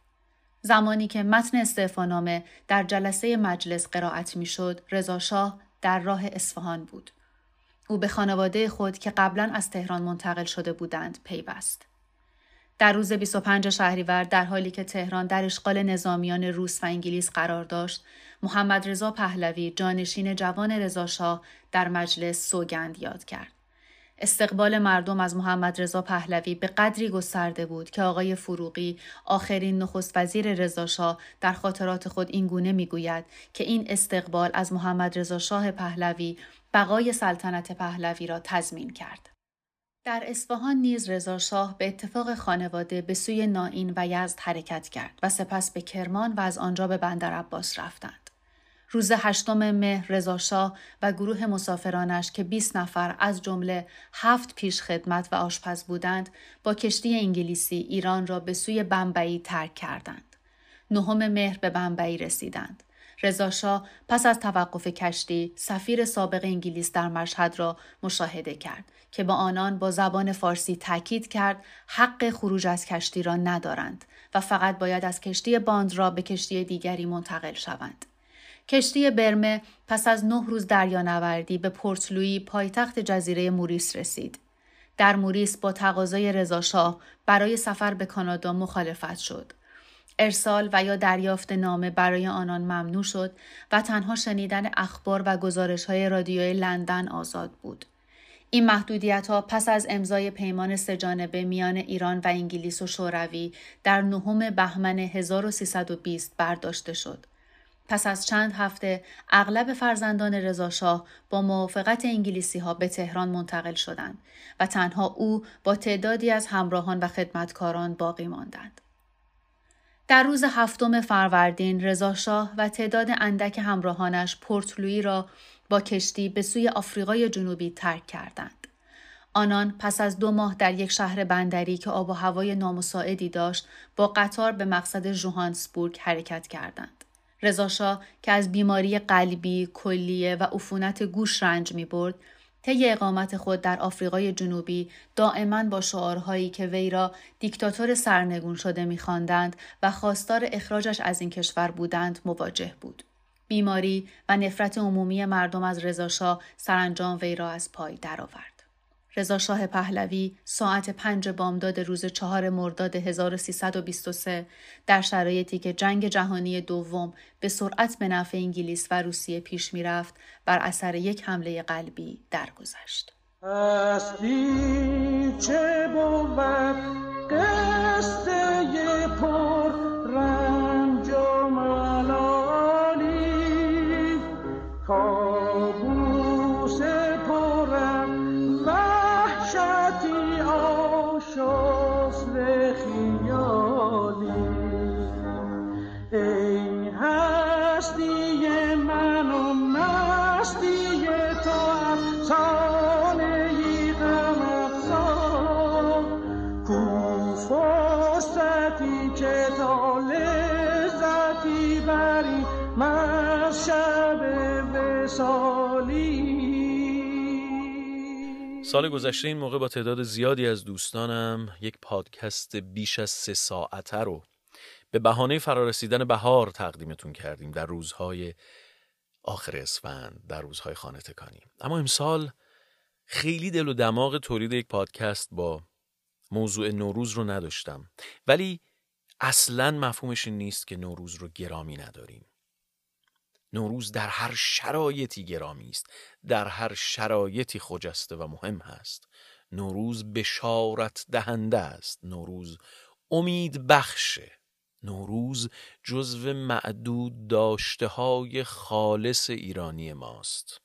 زمانی که متن استعفانامه در جلسه مجلس قرائت می‌شد، رضا شاه در راه اصفهان بود. او به خانواده خود که قبلا از تهران منتقل شده بودند پیوست. در روز 25 شهریور در حالی که تهران در اشغال نظامیان روس و انگلیس قرار داشت، محمد رضا پهلوی جانشین جوان رضاشاه در مجلس سوگند یاد کرد. استقبال مردم از محمد رضا پهلوی به قدری گسترده بود که آقای فروغی آخرین نخست وزیر رضاشاه در خاطرات خود این گونه می‌گوید که این استقبال از محمد رضا شاه پهلوی بقای سلطنت پهلوی را تضمین کرد. در اصفهان نیز رضا شاه به اتفاق خانواده به سوی نائین و یزد حرکت کرد و سپس به کرمان و از آنجا به بندر عباس رفتند. روز هشتم مهر رضا و گروه مسافرانش که 20 نفر از جمله هفت پیش خدمت و آشپز بودند با کشتی انگلیسی ایران را به سوی بمبئی ترک کردند. نهم مهر به بمبئی رسیدند. رضاشاه پس از توقف کشتی سفیر سابق انگلیس در مشهد را مشاهده کرد که با آنان با زبان فارسی تاکید کرد حق خروج از کشتی را ندارند و فقط باید از کشتی باند را به کشتی دیگری منتقل شوند. کشتی برمه پس از نه روز دریانوردی به پورت لویی پایتخت جزیره موریس رسید. در موریس با تقاضای رضاشاه برای سفر به کانادا مخالفت شد. ارسال و یا دریافت نامه برای آنان ممنوع شد و تنها شنیدن اخبار و گزارش های رادیوی لندن آزاد بود. این محدودیت ها پس از امضای پیمان سهجانبه میان ایران و انگلیس و شوروی در نهم بهمن 1320 برداشته شد. پس از چند هفته اغلب فرزندان رضاشاه با موافقت انگلیسی ها به تهران منتقل شدند و تنها او با تعدادی از همراهان و خدمتکاران باقی ماندند. در روز هفتم فروردین رضا شاه و تعداد اندک همراهانش پورتلوی را با کشتی به سوی آفریقای جنوبی ترک کردند. آنان پس از دو ماه در یک شهر بندری که آب و هوای نامساعدی داشت با قطار به مقصد جوهانسبورگ حرکت کردند. رضاشاه که از بیماری قلبی، کلیه و عفونت گوش رنج می برد، طی اقامت خود در آفریقای جنوبی دائما با شعارهایی که وی را دیکتاتور سرنگون شده میخواندند و خواستار اخراجش از این کشور بودند مواجه بود. بیماری و نفرت عمومی مردم از رضاشاه سرانجام وی را از پای درآورد. رضا شاه پهلوی ساعت پنج بامداد روز چهار مرداد 1323 در شرایطی که جنگ جهانی دوم به سرعت به نفع انگلیس و روسیه پیش می‌رفت بر اثر یک حمله قلبی درگذشت. پر سال گذشته این موقع با تعداد زیادی از دوستانم یک پادکست بیش از سه ساعته رو به بهانه فرارسیدن بهار تقدیمتون کردیم در روزهای آخر اسفند در روزهای خانه تکانی. اما امسال خیلی دل و دماغ تولید یک پادکست با موضوع نوروز رو نداشتم. ولی اصلا مفهومش این نیست که نوروز رو گرامی نداریم. نوروز در هر شرایطی گرامی است. در هر شرایطی خجسته و مهم هست. نوروز بشارت دهنده است. نوروز امید بخشه. نوروز جزو معدود داشته های خالص ایرانی ماست.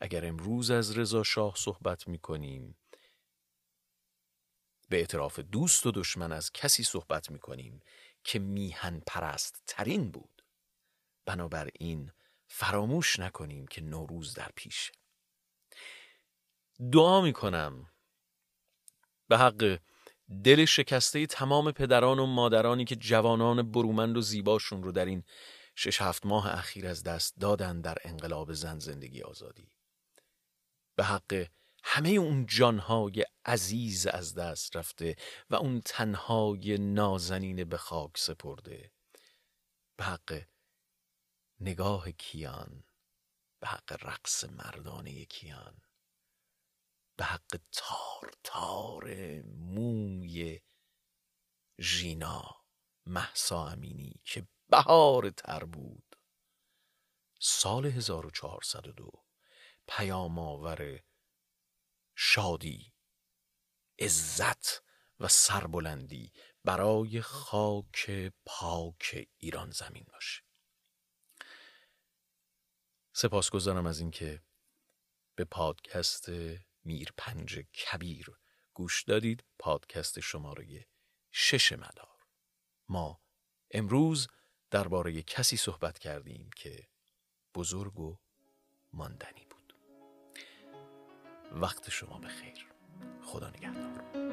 اگر امروز از رضا شاه صحبت می کنیم به اعتراف دوست و دشمن از کسی صحبت می کنیم که میهن پرست ترین بود. بنابراین فراموش نکنیم که نوروز در پیشه دعا می‌کنم. به حق دل شکسته تمام پدران و مادرانی که جوانان برومند و زیباشون رو در این شش هفت ماه اخیر از دست دادن در انقلاب زن زندگی آزادی. به حق همه اون جانهای عزیز از دست رفته و اون تنهای نازنین به خاک سپرده. به حق نگاه کیان به حق رقص مردانه کیان. به حق تار تار موی ژینا محسا امینی که بهار تر بود. سال 1402 پیام آور شادی عزت و سربلندی برای خاک پاک ایران زمین باشه. سپاسگزارم از اینکه به پادکست میرپنج کبیر. گوش دادید پادکست شماره شش مدار. ما امروز درباره کسی صحبت کردیم که بزرگ و ماندنی بود. وقت شما بخیر. خدا نگهدار.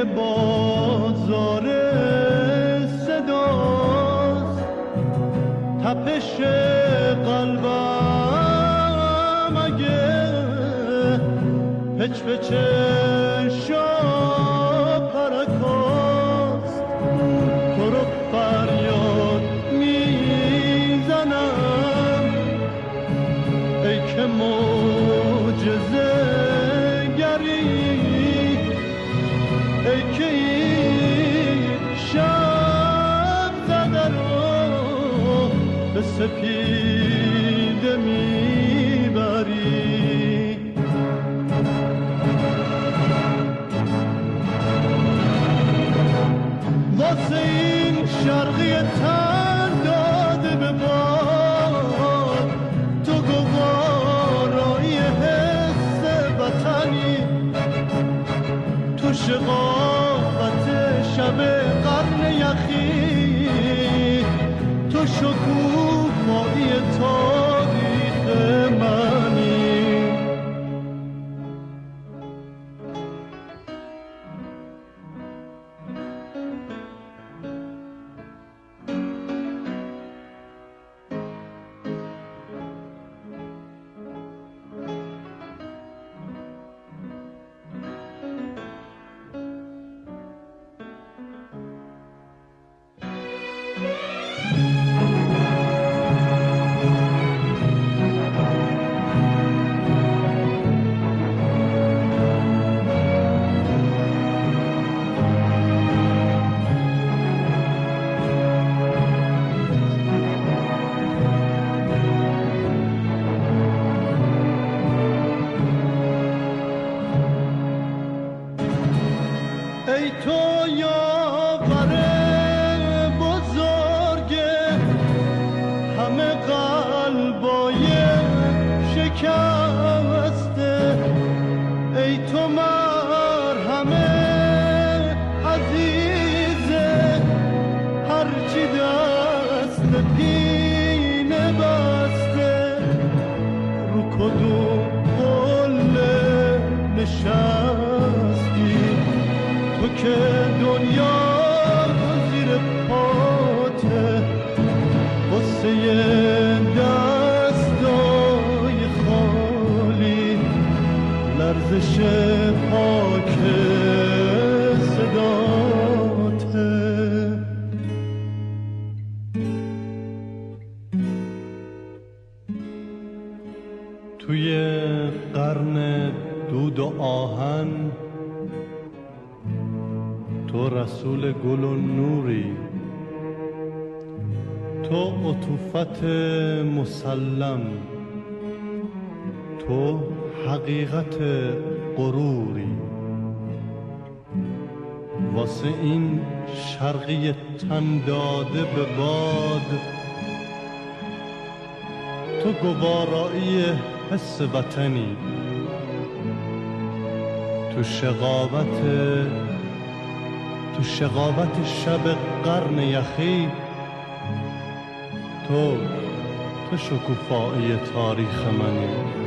توی بازار صداست. تپش قلبم اگه پچ پچشا لطوفت مسلم. تو حقیقت غروری. واسه این شرقی تن داده به باد. تو گوارایی حس وطنی. تو شقاوت تو شقاوت شب قرن یخی. تو تو شکوفایی تاریخ منی.